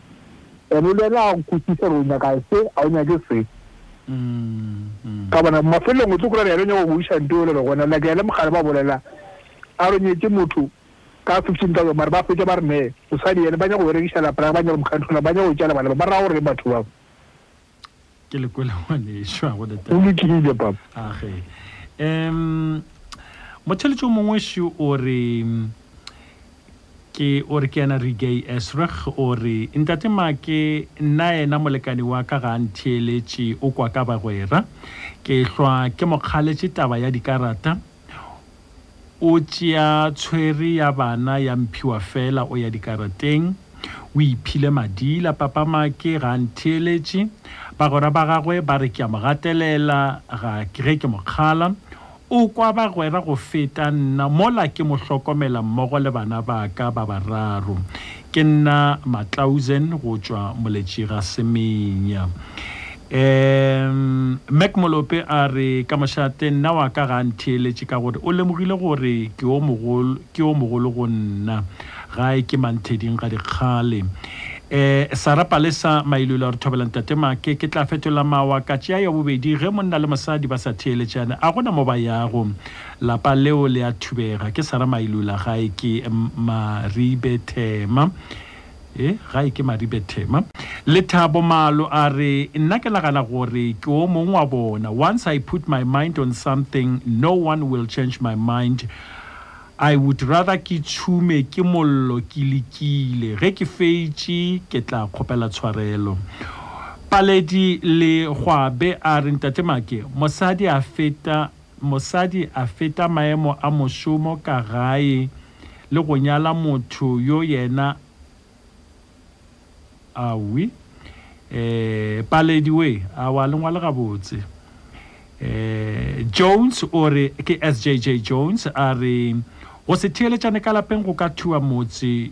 and o le ena a go kwešiša gore o nyaka se a o nyake se ka bona mafelelong o tlo kura re yalo nyako go iša nto o le re gona like ene mogare ba bolela a re nyetse motho ka fifteen thousand mare ba fetša ba re ne mosadi ene ba nyako go berekiša lapra ba nyako mokgantlhola ba nyako tšala bana ba ba raya gore batho bao ke le kwele ngwaneso a go le go lokile papa age um motheletso mongwe se o re ke o re ke ena re gay esreg o re ntate make nna ena molekane wa ka ga ntheeletše o kwa ka bagwera ke hlwa ke mokgaletše taba ya dikarata O tšea tshweri ya bana ya mphiwa fela o ya dikarateng, o iphile madila, papa Maki ga a ntheeletše, bagwera ba gagwe ba re ke a mo gatelela ga ge ke mo kgala, o kwa bagwera go feta nna mola ke mo hlokomela mmogo le bana ba ka ba bararo. Ke nna Matlausen go tšwa Moletši ga Semenya. Um Mac Molope a re ka mošate nna wa ka ga a ntheeletše ka gore o lemogile gore ke o mogolo ke o mogolo go nna gae ke mantheding ga dikgale eh sara palesa mailula re thobela ntate make ke tla fetola mawa ka tšea ya bobedi ge monna le mosadi ba sa theeletšane a gona mo ba yago Lapa leo le a thubega. Ke Sara Mailula gae ke Maribe Thema. E, gae ke Maribe Thema. Lethabo Malo a re, Nna ke nagana gore ke o mong wa bona. Once I put my mind on something, no one will change my mind. I would rather ke tšhume ke mollo ke lekile. Ge ke fetše ke tla kgopela tshwarelo. Paledi le Gwabe a re, Ntate Make, mosadi a feta Mosadi a feta maemo a mošomo ka gae le go nyala motho yo yena Awi. Ee, Paledi we, a wa lengwale gabotse. Ee, Jones o re, ke SJJ Jones, a re, Go se theeletšane ka lapeng go ka thua motse.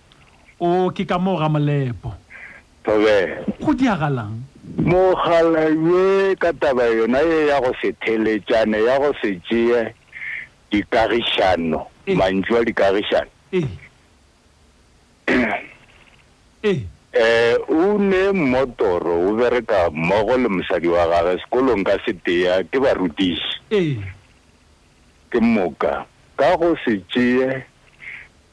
O, ke ka mo ga molepo. Thobela. Go diagalang? Mogala ye ka taba yona ye ya go se theletšane, ya go se tšee dikagišano, Ee. mantšu a dikagišano. Ee. Ee. Eh, o ne mmotoro, o bereka mmogo le mosadi wa gage sekolong ka setea, ke barutiši. Ee. Ke moka, ka go se tšee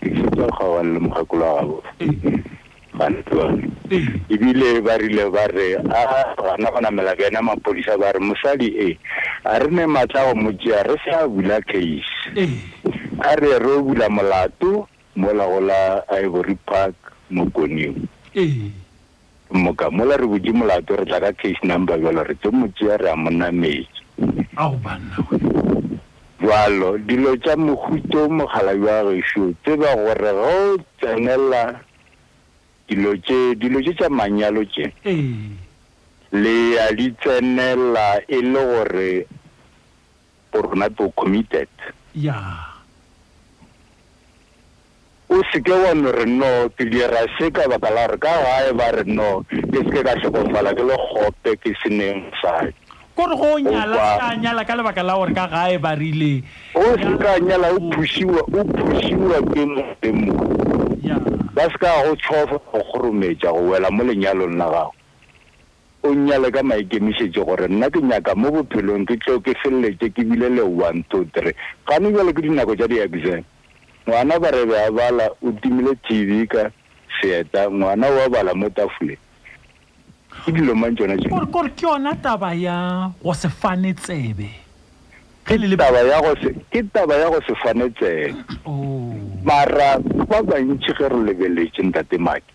ke šetša go kgaogana le mokgekolo wa gabo bantone ebile ba rile ba re a gana go namela ka ena maphodisa ba re mosadi e a re ne maatla go mo tšea re sa bula case a re re o bula molato mola go la ivory park mo koniwe Mmoka mola re butše molato, re tla ka case number bjalo, re tlo mo tšea re a mo nametša. Ao banna we! Bjalo, dilo tša mohuta wo mokgalabje wa gešo, tseba gore ge o tsenela dilo tše, dilo tše tša manyalo tše, Ee. le a di tsenela e le gore, bo rona to committed. Yeah. O seke wa no re no ke dira se ka baka la gore ka gae ba re no ke seke ka tlhokofala ke le gope ke se neng mosadi. Kore go nyala ka nyala ka lebaka la gore ka gae ba rile. O se ka nyala o phushiwa o phushiwa ke modimo. Yeah. Ba se ka go tshofa go kgorometša go wela mo lenyalong la gago. O nnyale ka maikemišetšo gore nna ke nyaka mo bophelong ke tlo ke feleletše ke bile le one, two, three. Gane bjale ke dinako tša di-exam. Ngwana ba re be a bala, o timile TV ka seeta, ngwana o a bala mo tafoleng. Ke dilo mang tšona tše? Kore, kore, ke yona taba ya go se fane tsebe. Ke taba ya go se, ke taba ya go se fane tsebe. Oh. Mara ba bantši ge re lebeletše, Ntate Maki,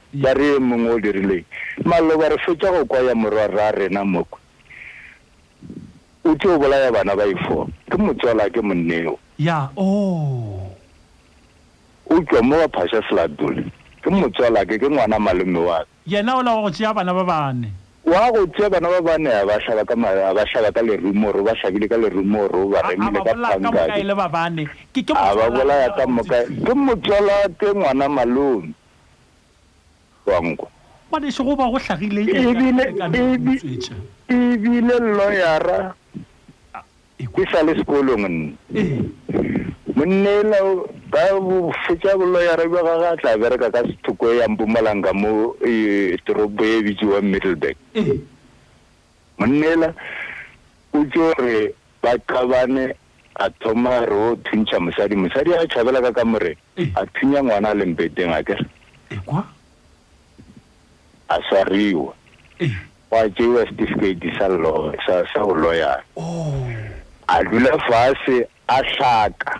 Ba re, Yo mongwe o dirile eng? Maloba re fetša go kwa ya morwarraa rena mokwi o tšo bolaya bana ba i four. Ke motswala, ke monneo. Ya, oo. O tšwa mo wa Phasha Seladule. Ke motswala ke, ke ngwana malome wa ka. Yena ola wa go tšea bana ba bane. Wa go tšea bana ba bane a ba hlaba ka ma, a ba hlaba ka lerumoro, o ba hlabile ka lerumoro, o ba remile ka phankadi. A ba bolaya ka moka e le ba bane. Ke, ke motswala. A ba bolaya ka moka, ke motswala ke ngwana malome. wa nkwa. Ngwanešu, go ba go hlagile eng ka ka no o tswetša? E bile loyara ke sa le sekolong nne. Ee, Monnela o ka bo fetša boloyara bja gage a tla bereka ka sethoko ya Mpumalanga mo eh, toropo e bitšiwang Middleburg. ee. Monnela o tšo re Ba qabane, a thoma a re o thuntšha mosadi. Mosadi a tšhabela ka kamoreng, Ee. a thunya ngwana a leng beteng a kere ekwa a swariwa. ee Gwa tšeiwa certificate sa lo- sa sa go loyara. o A dula fatshe a hlaka.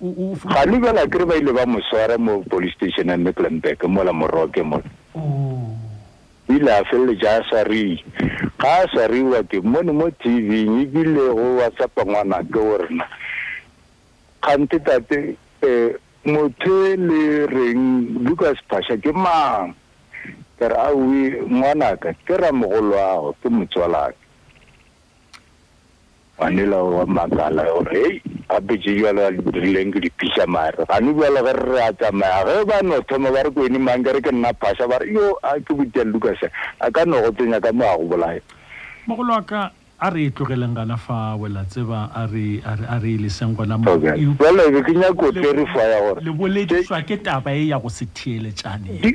Ga le bjala kere ba ile ba mo swara mo police station ya Mecklenburg mola Moroke mola. O ile a feleletša a swariwe. Ga a swariwa ke mmone mo TV-ing ebile go WhatsApp-a ngwanake o rena. Kgante tate um motho e le reng Lucas Phasha ke mang? Ke re aowi ngwanaka ke ramogoloago ke motswalaka. Manila wa makala gore hei gape tše jalo a dirileng ke dipiša mare gane jalo ge re a tsamaya ge ba no thoma ba re kweni mang ke re ke nna phasa ba re yo a ke botia lucas a ka no go tsenya ka mo a go bolaya mogolo wa ka a re e tlogeleng gana fa wela tseba a re a re e leseng gona mo jalo be ke nyako tle re fa ya gore le bolediswa ke taba e ya go se theeletšane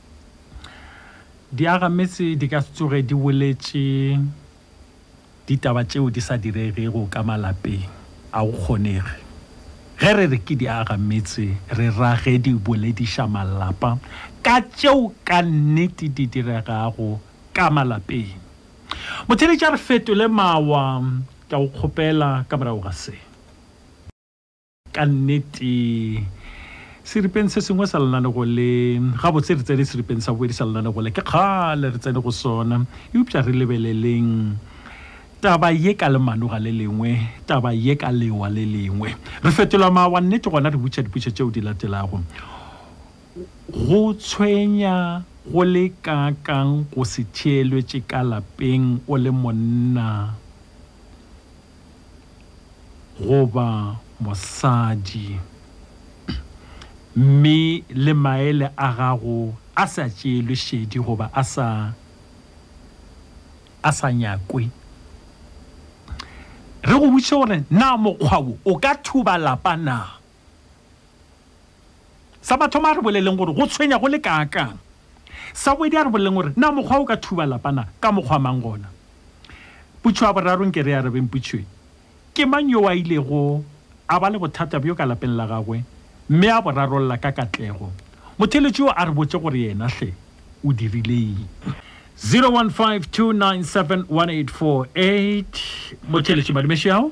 Diagametse di ka se tsoge di boletše ditaba tšeo di sa diregego ka malapeng. A go kgonege? Ge re re ke diagametse, re ra ge di bolediša malapa ka tšeo ka nnete di diregago ka malapeng. Motheeletši a re fetole mawa, ke a go kgopela, ka morago ga se. ka nnete seripeng se sengwe sa lenanego le gabotse re tsene seripeng sa bobedi sa lenanego le ke kgale re tsene go sona eupša re lebeleleng taba ye ka lemanoga le lengwe taba ye ka lewa le lengwe re fetola mawa nnete gona re butša diputša tšeo di latelago go tshwenya go le kakang go se theelwetše ka lapeng o le monna goba mosadi, mme le maele a gago a sa tšeelwe šedi goba a sa a sa nyakwe. Re go botše gore na mokgwa wo o ka thuba lapa na? sa mathomo a re boleleng gore go tshwenya go le kaakang sa bobedi a re boleleng gore na mokgwa o ka thuba lapana ka mokgwa mang gona putšho ya borarong ke re ya rebeng putšhoe ke mang yo a ilego a ba le bothata bjo ka lapeng la gagwe mme a borarolola ka katlego motheletši yo a re botse gore yena hle o dirileng 0152971848 motheletši madumešo yago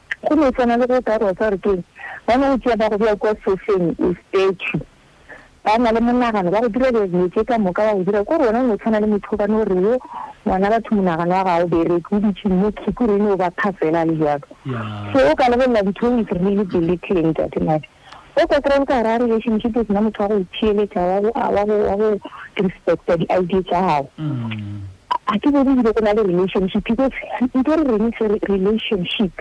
Go no swana le go ka re o sa re keng, ba no go tšea ba go bea kwa sofeng, o statue. Ba na le monagano, ba go dira dilo dilo tše ka moka, ba go dira kore wena o no tshwana le motho o ka no re yo ngwana batho monagano wa ga o bereke, o dutšeng mo khikuri e no ba phasela le jalo. So o ka lebelela ntho o is really belittling, Tate Madi. O ka kry-a le ka gara relationship o sena motho wa go theeletsa wa go wa go wa go respecta di-idea tsa gago ga ke bone ebile go na le relationship because nto re reng se relationship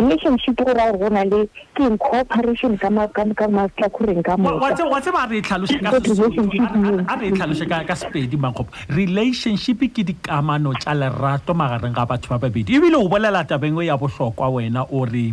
relationship go ra gore go na le ke eng cooperation ka ma- ka- ka matlhakoreng ka moka wa tseba a re e tlhalose ka Good Sesotho, relationship, a- a- a re e yes. tlhalose ka ka sepedi mankgopo relationship ke dikamano tša lerato magareng ga batho ba babedi ebile o bolela tabeng o ya bohlokwa wena o re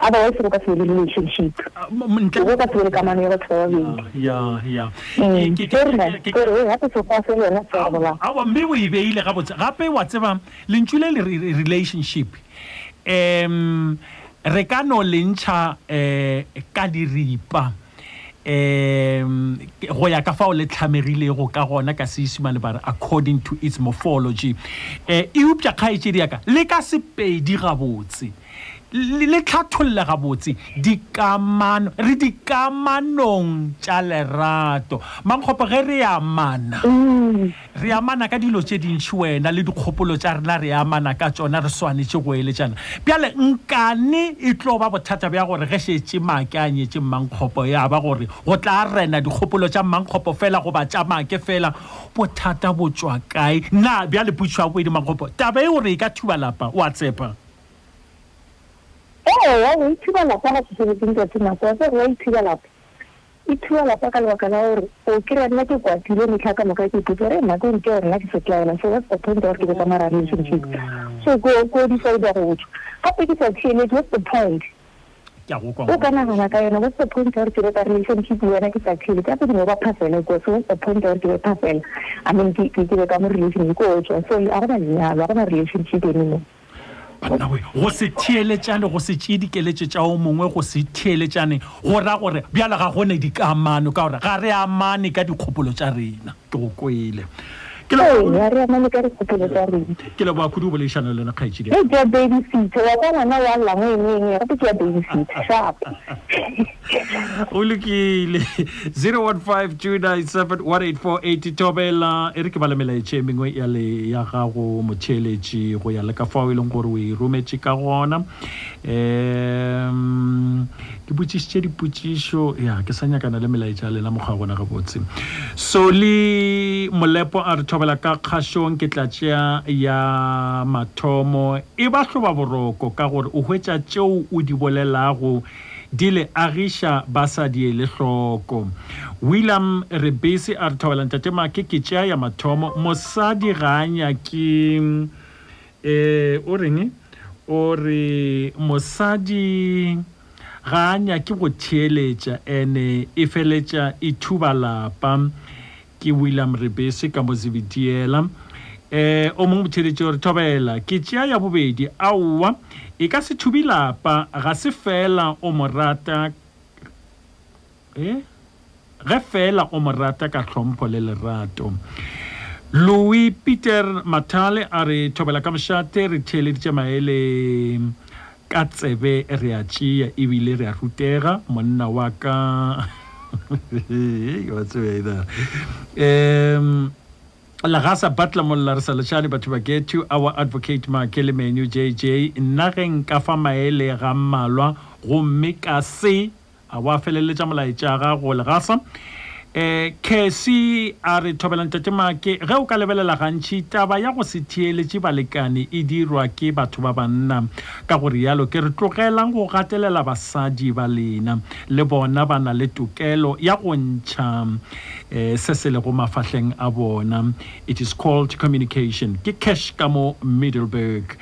otherwise go ka se be le relationship ntle go ka se be le kamano ya batho ba babedi ya ya Mm. Ke- ke- Ke re na, ke- ke- ke re, "Hey, gape sofa se le yona se a bolaya." awa mme o e beile gabotse gape wa tseba lentšu le le re- re- relationship um re ka no le ntšha um ka diripa um ke- go ya ka fao le tlhamegilego ka gona ka seisimane ba re according to its morphology um eupša kgaetšedi yaka le ka sepedi gabotse le tlhatholle gabotse dikamano re dikamanong tša lerato mankgopo ge re amana mm. re amana ka dilo tše dintšhi wena le dikgopolo tša rena re amana ka tsona re swanetše go eletšana bjale nkane e tlo ba bothata bja gore ge šetše make a nyetše mmankgopo ya ba gore go tla rena dikgopolo tša mmankgopo fela goba tša make fela bothata bo tswa kae na bjale pušwa bobedi mankgopo taba e gore e ka thuba lapa wa tsepa Ewa, wa go ithiba lapa ga se selo ke ntwa tse nako. Wa tsere wa ithiba lapa. Ithiba lapa ka lebaka la gore o kry-a nna ke kwatile metlha ka moka ke ipotsa gore nako nke gore nna ke setlaela. So what's the point gore ke be ka mara relationship? So ko ko di side ya go tswa. Gape ke sa tshieletse what's the point? ke a go kwa o ka nagana ka yona what's the point ya gore ke be ka relationship le wena ke sa tshele ka pele mo ba phasele ko so what's the point ya gore ke be phasela i mean ke ke- ke be ka mo relationship ko o tswa so a gona lenyalo a gona relationship anymore bannawe go se theeletšane go se tšee dikeletše tša o mongwe go se theeletšane go ra gore bjale ga gone dikamano ka gore ga re amane ka dikgopolo tša rena ke go kwele ke leboa khudu o boledišano lena kgaetšedi o lokile 0152971848 tobela e re ke bala melaetše e mengwe ya le ya gago motšheletši go ya le ka fao e leng gore o e rometše ka gona um ke botšišitše dipotšišo ya ke sa nyakana le melaetša ya lena mokgwa gona gabotse soli molepo a re thobela ka kgašong ke tla tšea ya mathomo e ba hloba boroko ka gore o hwetša tšeo o di bolelago di le agiša ba sa di ele hloko. Willam Rebisi a re thobela ntate Maki ke tšea ya mathomo mosadi ga a nyaki e o reng o re mosadi ga a nyaki go theeletša ene e feletša e thuba lapa Ke William Rebese ka Mozibitiela. E, o mongwe botheletše gore, Thobela, ke tšea ya bobedi. Aowa, e ka se thubi lapa, ga se feela o mo rata, e, ge feela o mo rata ka tlhompho le lerato. Louis Peter Mathale a re, Thobela ka mošate, re theeleditše maele. Ka tsebe re a tšea ebile re a rutega, monna wa ka. Hei, wa tseba e na. Em, Lagasa Butler Molla re sa letšane batho ba getu our advocate Makele Menyu JJ nna ge nka fa maele ga mmalwa gomme ka se A wa feleletša molaetšaga go legasa. E, Kesi a re thobela ntate Make, ge o ka lebelela gantši taba ya go se theeletše balekane e dirwa ke batho ba banna. Ka go rialo ke re tlogelang go gatelela basadi ba lena. Le bona ba na le tokelo ya go ntšha e, se se lego mafahleng a bona. It is called communication. Ke cash ka mo Middleburg.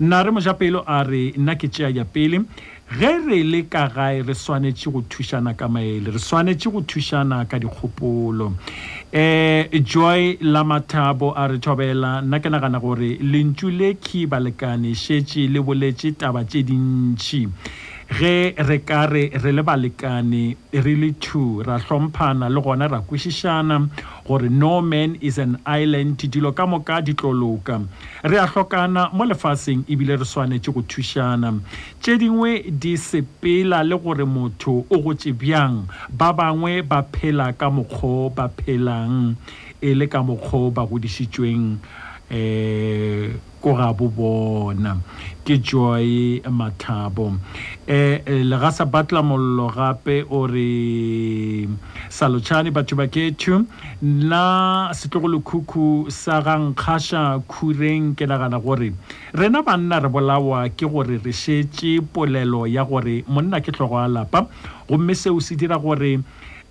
Na re mojapelo a re, Nna ke tšea ya pele. Ge re le ka gae re swanetše go thušana ka maele, re swanetše go thušana ka dikgopolo. Um Joy la Mathabo a re, Thobela, nna ke nagana gore lentšu le key balekane šetše le boletše taba tše dintši. Ge re ka re re le balekane, re le two, ra hlomphana le gona ra kwešišana, gore no man is an island dilo ka moka di tlo loka re a hlokana mo lefaseng ebile re swanetše go thušana tše dingwe di sepela le gore motho o gotše bjang ba bangwe ba phela ka mokgwo ba phelang e le ka mokgwo ba godišitšweng um ko gabo bona ke joy mathabo eh legasa batla mollo gape o re salotšhane batho ba ketho nna setlogolokhukhu sa ga nkgasha khureng ke nagana gore rena banna re bolawa ke gore re šetše polelo ya gore monna ke tlhogo a lapa gomme seo se dira gore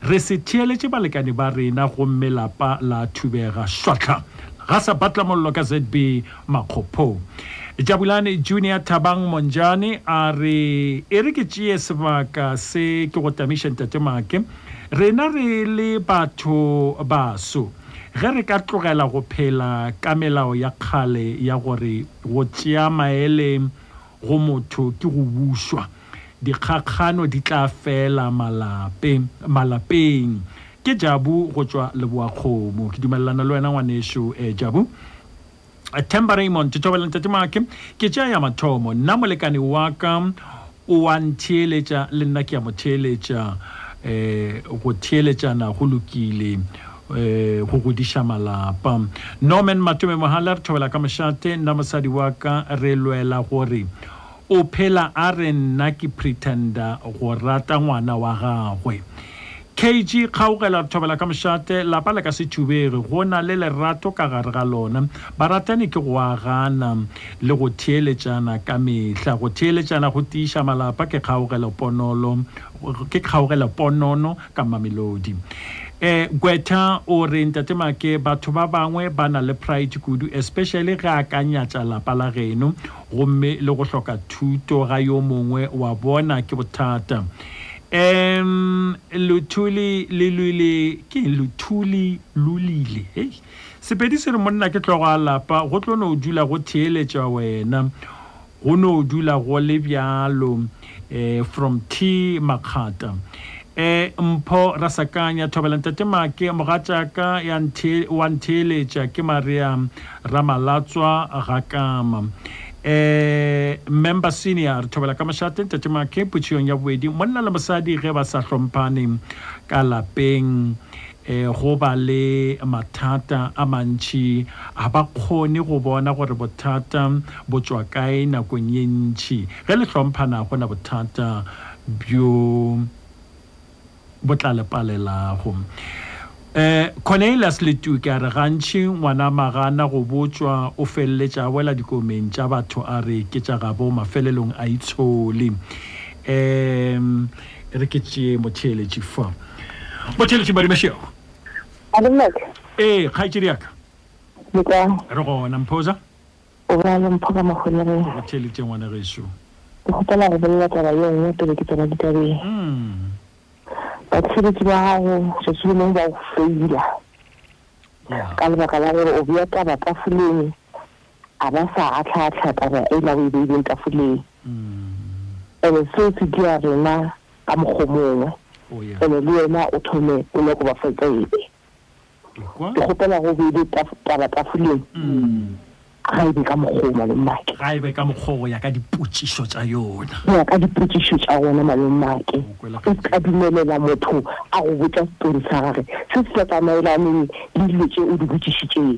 Re se theeletše balekane ba rena gomme lapa la thubega šwatlha. Ga sa batla mollo ka ZB Makgophong. Jabulane Junior Thabang Monjane a re e re ke tšee sebaka se ke go tamiše ntate Make. Rena re le batho baso ge re ka tlogela go phela ka melao ya kgale ya gore go tšea maele Go motho ke go bušwa. Dikgakgano di tla fela malape, malapeng. Ke Jabu go tšwa Leboakgomo. Ke dumelelana le wena ngwanešu eh, Jabu. Themba Raymond, ke thobela ntate Make. Ke tša ya mathomo. Nna molekane wa ka o a ntheeletša le nna ke a mo theeletša. Eh, go theeletšana go lokile. eh, go godiša malapa norman matome mohala re thobela ka mošate nna mosadi wa ka re lwela gore o phela a re nna ke pretender go rata ngwana wa gagwe kg kgaogela re thobela ka mošate lapa le ka se thubege go na le lerato ka gare ga lona baratani ke go agana le go theeletšana ka mehla go theeletšana go tiiša malapa ke kgaogela ponolo ke kgaogela ponono ka mamelodi um gwetha o re ntate make batho ba bangwe ba na le pride kudu especially ge a ka nyatša lapa la geno gomme le go hloka thuto ga yo mongwe wa bona ke bothata um luthuli le lule ke luthuli lulile hei sepedi se re monna ke tlogo a lapa go tlo no dula go theeletša wena Go no dula go le bjalo eh, from T Makgata. Eh, Mpho Rasakanya, thobela ntate Make, mogatšaka ya nthe, wa ntheeletša ke Maria Ramalatswa Gakama. Eh, member senior, re thobela ka mošate ntate Make, putšiyong ya bobedi, monna le mosadi ge ba sa hlomphane ka lapeng. Go ba le mathata a mantši, ga ba kgone go bona gore bothata bo tšwa kae nakong ye ntši. Ge le hlomphana go na bothata bjo bo tla le palelago. Cornelius Letuki a re gantši ngwana magana go botšwa o feleletša a wela dikomeng tša batho a re ke tša gabo mafelelong a itsholi. e re ke tšee motheeletši fa motheeletši badimešego ee kgaetšedi yaka re gona mphosa motheeletše ngwana geso ke kgopela go bolela taba ye nngwe pele ke tsena ditabeng hmm. basebetsi ba gago setsholomong ba go feila ka lebaka la gore o bea taba tafoleng a ba sa atlha-atlha taba e la o e beileng tafoleng ene mm. seo se dia rena ka mokgo mongwe ene oh, le wena o thome o nyako ba fa tsebe ke gopela go beile taba tafoleng mm. ga e be ka mokgoo maleng make ga e be ka mokgwa go ya ka dipotsiso tsa yona go ya ka dipotsiso tsa gona maleng make o ka dumelela motho a go botsa setori sa gage se se sa tsamaelaneng le dilo tse o di botsisitseng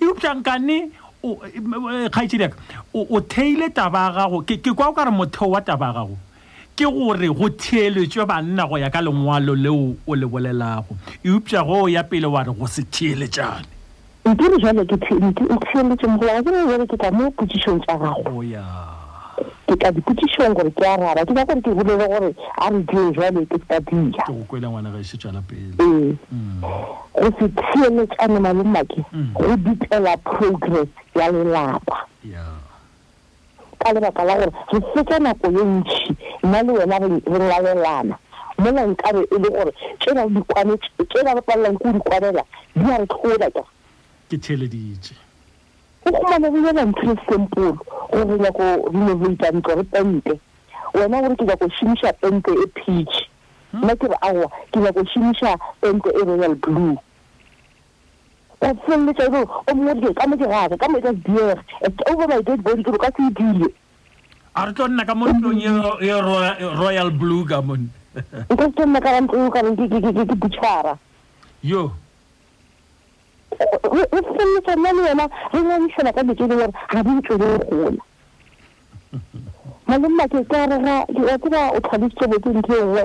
eupša nkane kgaetšedi yaka o theile taba ya gago ke kwa o ka re motheo wa taba ya gago ke gore go theeletšwe banna go ya ka lengwalo leo o le bolelago eupša go ya pele wa re go se theeletšane mpele jalo ke theeletše mogola ga tsena jalo ke tla mo potšišong tša gago ke tla dipotšišong gore ke araba ke ka gore ke bolele gore a re dio jalo ke tla dia ke go kwela ngwana ga e šetšwela pele ee mm. Go se theeletšane malomake go dutlela progress ya lelapa. Ka lebaka la gore re fetša nako ye ntši nna le wena re ngwalelana mola nkabe e le gore tše ba di kwane tše ba palelang ke o di kwanela di a re tlhola ka ke theeleditše o khumane re yela ntho e simple gore re nyako renovata ntlo re pente wena gore ke nyako šomiša pente e peach Nna ke re, Aowa, ke nyaka go šomiša pente e royal blue. Go feleletša e le gore o mongwe dilo ka mo ke gaka, ka mo e ka se diege. It's over my dead body, ke re o ka se e dile. A re tlo nna ka mo ntlong ye, ye royal, royal blue ka mo. Nka se tlo nna ka ntlong ka reng ke, ke, ke, ke, ke butšhara. Yo. Re feleletša nna le yena re ngangišana ka dilo tše e leng gore ga di ntsebe gola. Malomma ke ka re ga ke a tseba o tlhalositse botse ntho e nngwe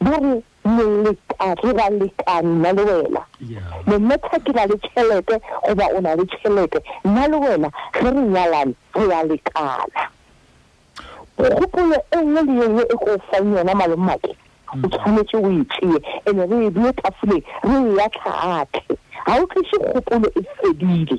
ba re moleka re ba lekane nna le wena no matter ke na le tšhelete goba o na le tšhelete nna le wena ge re nyalane re ya lekana kgopolo e nngwe le e nngwe e ko fang yona malommake o mm. tshwanetse o e tseye and-e re e bee tafoleng re e ya tlhaatlhe ga o tlise kgopolo e fedile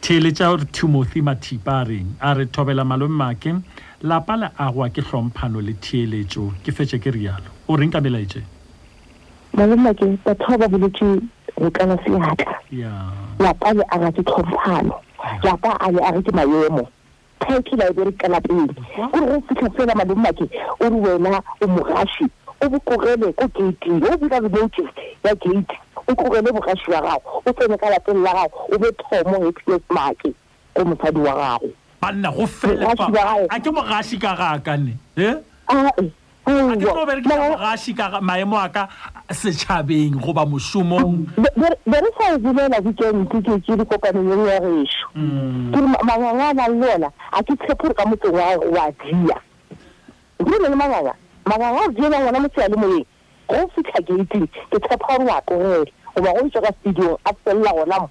Theeletša gore Thimothy Mathipa a reng. A re, Thobela malome Maake. Lapa le agwa ke hlomphano le theeletšo. Ke fetše ke realo. O reng ka melaetšeng? Malome Maake, batho ba ba boletše go tlala seatla. Lapa le aga ke tlhomphano. Lapa a le age ke maemo. Thank you library ka lapeng gore go fitlha fela malomake o re wena o mogaši o bokogele ko gating o bula remote ya gate o tlogele bogaši wa gago o tsene ka lapeng la gago o be thomo hepiless make go mosadi wa gago banna go fele Mogaši wa gago. a ke mogaši ka ga ka ne e Ae, a ke tlo berekisa mogaši ka maemo a ka setšhabeng goba mošomong be re sa bolela weekend ke ke ke dikopaneng e ya gešo mm. ke manganga a nang le ona a ke tshepo gore ka motseng wa wa dia ke ne le manganga manganga a jela ngwana motse ya le moyeng go fitlha gating ke tshepo gore wa tlogele goba go ntse ka studio a felela gona mo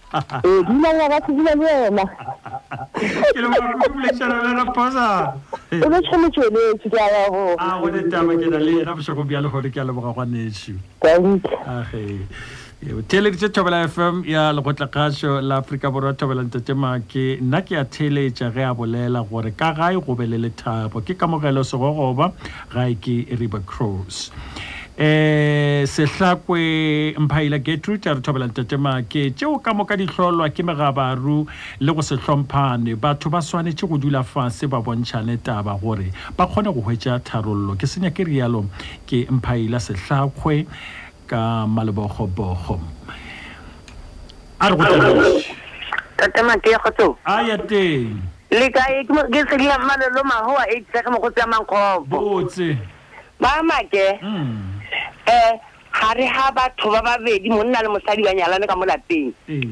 ee dula ya batho dula le yena ke le makuletšana le yena posa o le tshwanetsweletše ke a ya go a ah, gone taba ke na le yena bošego bja le gone ke a leboga gwanetšo age theeleditše thobela fm ya lekgotlakgašo la aforika borwa thobela ntate make nna ke a theeletša ge a bolela gore ka gae go be le lethabo ke kamogelo segogoba ga e ke river cross eh sehlakwe mphaila getrude a re thobela ntatema ke tšeo ka moka di hlolwa ke megabaru le go se hlomphane batho ba swanetše go dula fase ba bontšhane taba gore ba kgone go hwetša tharollo ke senya ke rialo ke mphaila sehlakwe ka malebogobogo a re go tšeletše tate make ya kgotsong a ya teng le kae ke mo- ke sedila malelo magoa e tlege mo go tsea mankgobo botse ba make Mm, um gare ga batho ba babedi monna le mosadi ba nyalane ka mo lapeng ee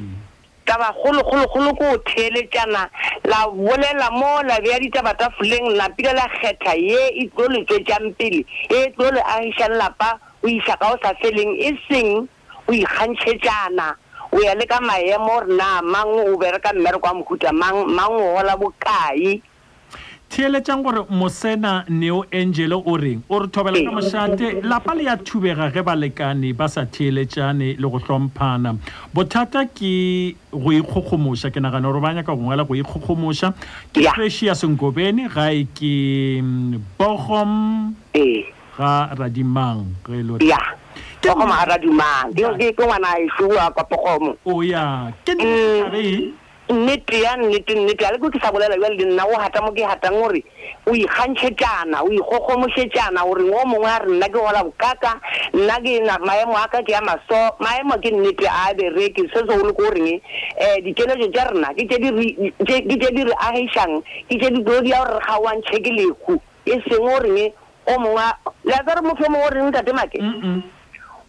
Tabakgolo kgolokgolo ke go theeletšana la bolela mo la bea ditaba tafoleng la pila la kgetha ye e tlo le tšwetšang pele, ye e tlo le agišang lapa go iša ka go sa feleng e seng go ikgantšhetšana go ya le ka maemo gore na mang o bereka mmereko wa mohuta mang, mang o gola bokae. Theeletšang gore Mosena Neo Angelo o reng. O re thobela ka mošate, Lapa le ya thubega ge balekani ba sa theeletšane le go hlomphana. Bothata ke go ikgokgomoša. Ke nagana gore ba nyaka go ngwala go ikgokgomoša. Ke Yeah. Precious Ngobeni, gae ke mm, Bogom ee ga Radimang. Ge e le gore- ya Ke bogomo ga radumang ke ke- ke ngwana e šoa kwa pogomo o ya ke Mm. nna re Nnete, ya nnete, nnete, a le ko ke sa bolela bjale le nna, o gata mo ke gatang, o re, o ikgantšhetšana, o ikgokgomošetšana, o reng o mongwe a re nna ke gola bokaka, nna ke na, maemo a ka ke a maso, maemo ke nnete a a bereke, se se o le ko o reng, eh, dikeletšo tša rena ke tše di re, ke tše di re agišang, ke tše di tlo di ya gore re kgaoantšhe ke lehu, e seng o reng o mongwe, le a tsa gore motho o mongwe o reng ntate Make?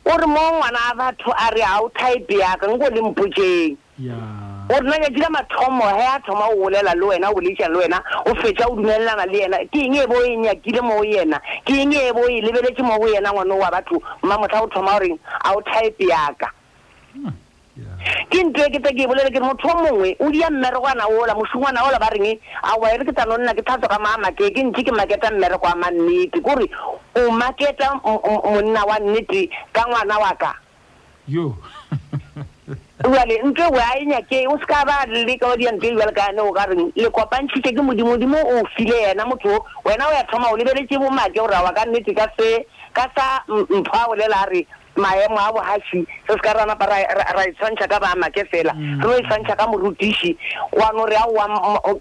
O re mo ngwana a batho a re a o type yaka, nko le mpotšeng. Gore na letšatši la mathomo ge a thoma go bolela le wena, go boletšana le wena, go fetša go dumelelana le yena, ke eng e bo e nyakile mo go yena? Ke eng e bo e lebeletše mo go yena, ngwano wa batho, mma mohla o thoma goreng a o type yaka? Ke nto e ke tse ke e bolele ke re motho o mongwe o dia mmerekwana ola, mošungwana ola ba reng aowa e re ke tla no nna ke tlhatswa ka maa make ke ntše ke maketa mmereko wa mannete. Ke gore o maketa monna wa nnete ka ngwana wa ka. Jwale ntlo eo a e nyake o seka ba leka wa diya ntlo e jwale ka yane o ka reng le kopantšhitše ke modimo modimo o file yena motho wena o ya thoma o lebeletše bomake gore awa ka nnete ka se ka sa mpho a bolela a re maemo a bohaši se se ka ra napa ra e tshwantšha ka ba make fela re o e tshwantšha ka morutiši wano re aowa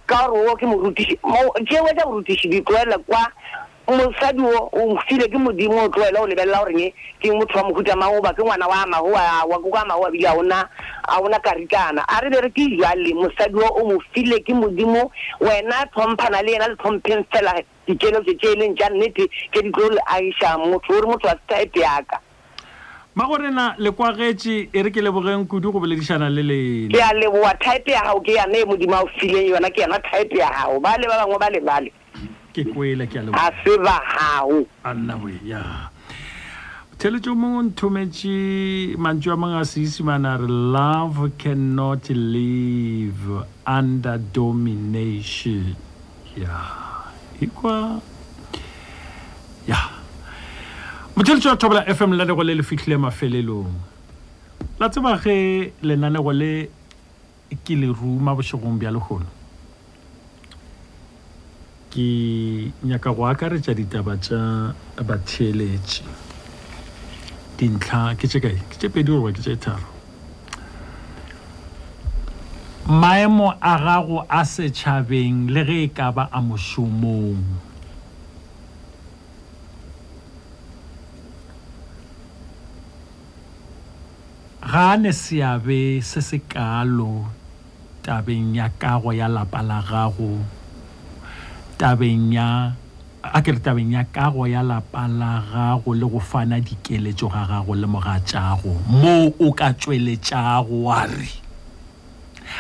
ka gore o ke morutiši tšewe tša borutiši di tloela kwa Mosadi wo o nkfile ke Modimo, o tloela go lebelela gore nge ke motho wa mohuta mang goba ke ngwana wa amago wa wa koko amago wa bile a ona a ona karitana. A re be re ke jwale mosadi wo o mofile ke Modimo, wena tlhomphana le yena le tlhompheng fela dikeletso tše e leng tša nnete tše di tlo le agiša motho o re motho wa type ya ka. Magorena le kwagetše, e re ke lebogeng kudu go boledišana le lena. Ke a leboga, type ya gago ke yane e Modimo a o fileng yona, ke yona type ya gago. Bale ba bangwe ba lebale. ke kwele ke a leboga ga se ba gago a nna we ya theletšo mongwe nthometše mantšu a mangwe a seisimane a re love cannot live under domination ya ikwa ya motheletšo wa thobola fm lenanego le le fihlile mafelelong la tseba ge lenanego le Ke le ruma bošegong bja lehono. Ke nyaka go akaretša ditaba tša batheeletši. Dintlha ke tše kae? Ke tše pedi goba ke tše tharo? Maemo a gago a setšhabeng le ge e ka ba a mošomong. Ga a ne seabe se se kaalo tabeng ya kago ya lapa la gago, tabeng ya, a ke re tabeng ya kago ya lapa la gago le go fana dikeletšo ga gago le mogatšago, moo o ka tšweletšago wa re,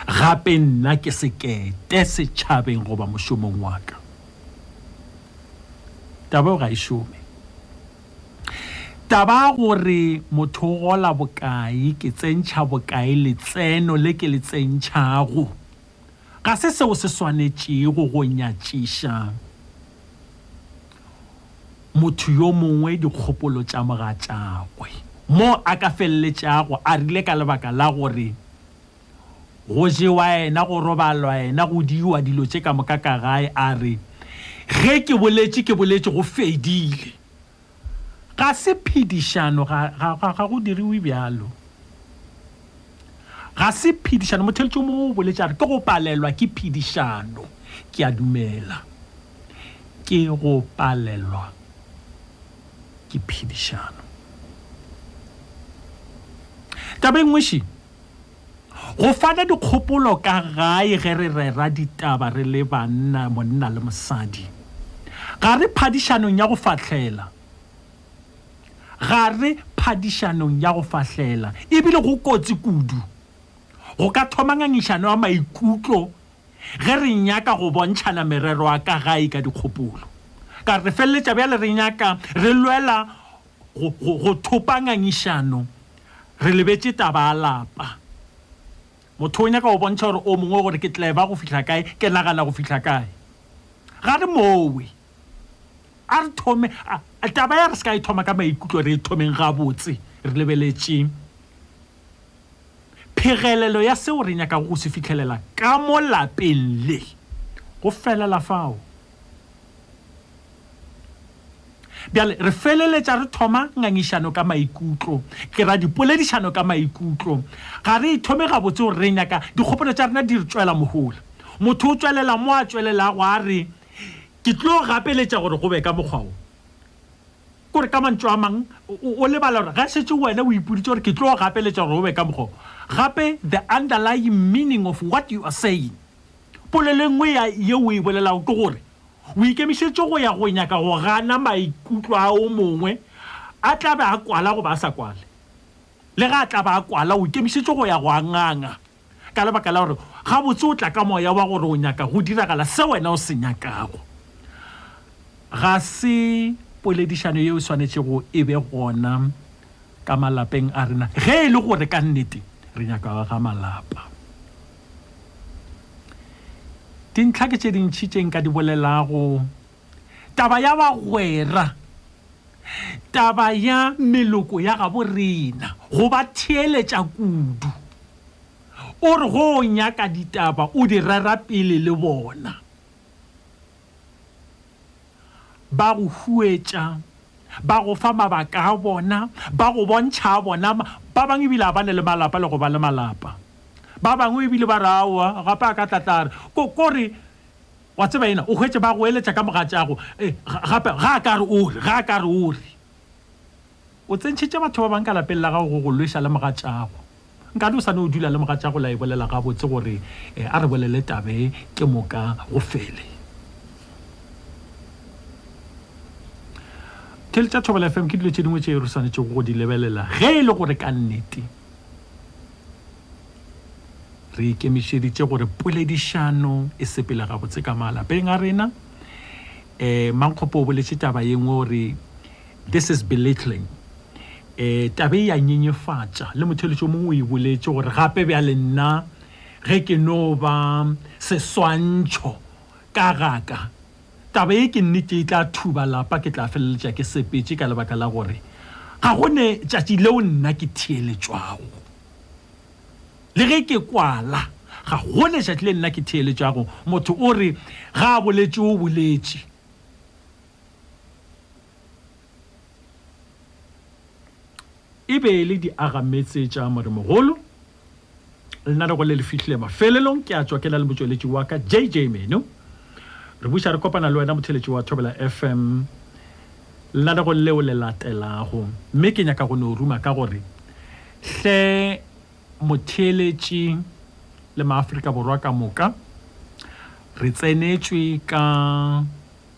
Gape nna ke sekete setšhabeng goba mošomong wa ka. Taba eo ga e šome. Taba ya gore motho o gola bokae, ke tsentšha bokae letseno le ke le tsentšhago, ga se seo se swanetšego go nyatšiša motho yo mongwe dikgopolo tša mogatšagwe, mo a ka feleletšago a rile ka lebaka la gore Go jewa yena, go robalwa yena, go diwa dilo tše ka moka ka gae. A re, Ge ke boletše, ke boletše, go fedile. Ga se phedišano, ga, ga, ga, ga go diriwe bjalo. Ga se phedišano. Motheletši o mongwe o boletše a re, ke go palelwa ke phedišano. Ke a dumela. Ke go palelwa ke phedišano. Taba e nngwe še. Go fana dikgopolo ka gae ge re rera ditaba re le banna, monna le mosadi. Ga re phadišanong ya go fahlela. Ga re phadišanong ya go fahlela. E bile go kotsi kudu go ka thoma ngangišano ya maikutlo ge re nyaka go bontšhana merero ya ka gae ka dikgopolo. Ka re feleletša bjale re nyaka re lwela go, go, go thopa ngangišano re lebetše taba a lapa motho o nyaka go bontšha gore o mongwe gore ke tleba go fihla kae ke nagana go fihla kae ga re mowe a re thome taba ya re se ka e thoma ka maikutlo re e thomeng gabotse re lebeletše phegelelo ya seo re nyakago go se fitlhelela ka mo lapeng le go felela fao Bjale re feleletša re thoma ngangišano ka maikutlo, ke ra dipoledišano ka maikutlo. Ga re ithome gabotse gore re nyaka dikgopolo tša rena di re tšwela mohola. Motho o tšwelela mo a tšwelelago a re, Ke tlo gapeletša gore go be ka mokgwa wo. Kore ka mantšu a mang, o lebala gore ga šetše wena o ipoditše gore ke tlo gapeletša gore go be ka mokgwa wo. Gape the underlying meaning of what you are saying. Polelo e nngwe ya yeo o e bolelago ke gore o ikemišetše go ya go nyaka go gana maikutlo a o mongwe, a tla be a kwala goba a sa kwale. Lega a tla be a kwala, o ikemišetše go ya go a nganga ka lebaka la gore gabotse o tla ka moya wa gore o nyaka go diragala se wena o se nyakago. Ga se poledišano yeo e swanetšego e be gona ka malapeng a rena ge e le gore ka nnete re nyaka go aga malapa. Dintlha ke tše dintši tše nka di bolelago. Taba ya bagwera, taba ya meloko ya gabo rena, go ba theeletša kudu. O re go nyaka ditaba o di rera pele le bona. Ba go huetša, ba go fa mabaka a bona, ba go bontšha a bona. Ba bangwe ebile a ba ne le malapa le go ba le malapa. Ba bangwe ebile ba re, Aowa, gape a ka tla tla re, ko, ko re, wa tseba ena, o hwetše ba go eletša ka mogatšago, e, gape ga a ka re o re, ga a ka re o re. O tsentšhitše batho ba bang ka lapeng la gago go go lweša le mogatšago. Nkane o sa no dula le mogatšago la e bolela gabotse gore eh, a re bolele tabe ke moka go fele. Tele tša Thobela FM ke dilo tše dingwe tše re swanetšego go di lebelela ge e le gore ka nnete re ikemišeditše gore poledišano e sepele gabotse ka malapeng a rena um mankgopo o boletše taba ye nngwe gore This is belittling. Eh, tabe ya nyenyefatša le motheletšo mongwe o e boletše gore gape bja le nna ge ke no ba seswantšho ka gaka taba e ke nnete e tla thuba lapa ke tla feleletša ke sepetse ka lebaka la gore ga go ne tšatši leo nna ke theeletšwago le ge ke kwala ga go ne tšatši le nna ke theeletšwago motho o re ga a boletše o boletše e be e le diagametse tša moremogolo lena re go le le fihlile mafelelong ke a tswa ke na le motsweletši wa ka jj meno re buša re kopana le wena motheletši wa thobela fm lena re go leo le latelago mme ke nyaka go no ruma ka gore hle motheletši le maaforika borwa ka moka re tsenetswe ka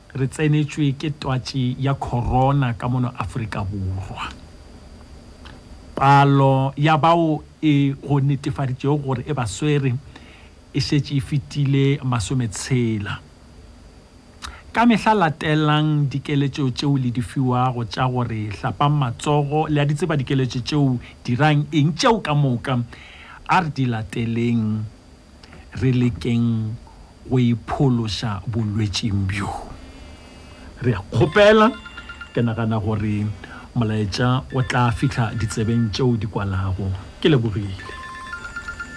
Re tsenetšwe ke twatši ya corona ka mono Afrika Borwa. Palo ya bao e go netefaditšego gore e ba swere e šetše e fetile masometshela. Ka mehla latelang dikeletšo tšeo le di fiwago tša gore hlapang matsogo le a di tseba dikeletšo tšeo, dirang eng, tšeo ka moka a re di lateleng. Re lekeng go iphološa bolwetšing bjo. Re a kgopela, ke nagana gore molaetša o tla fihla ditsebeng tšeo di kwalago. Ke lebogile.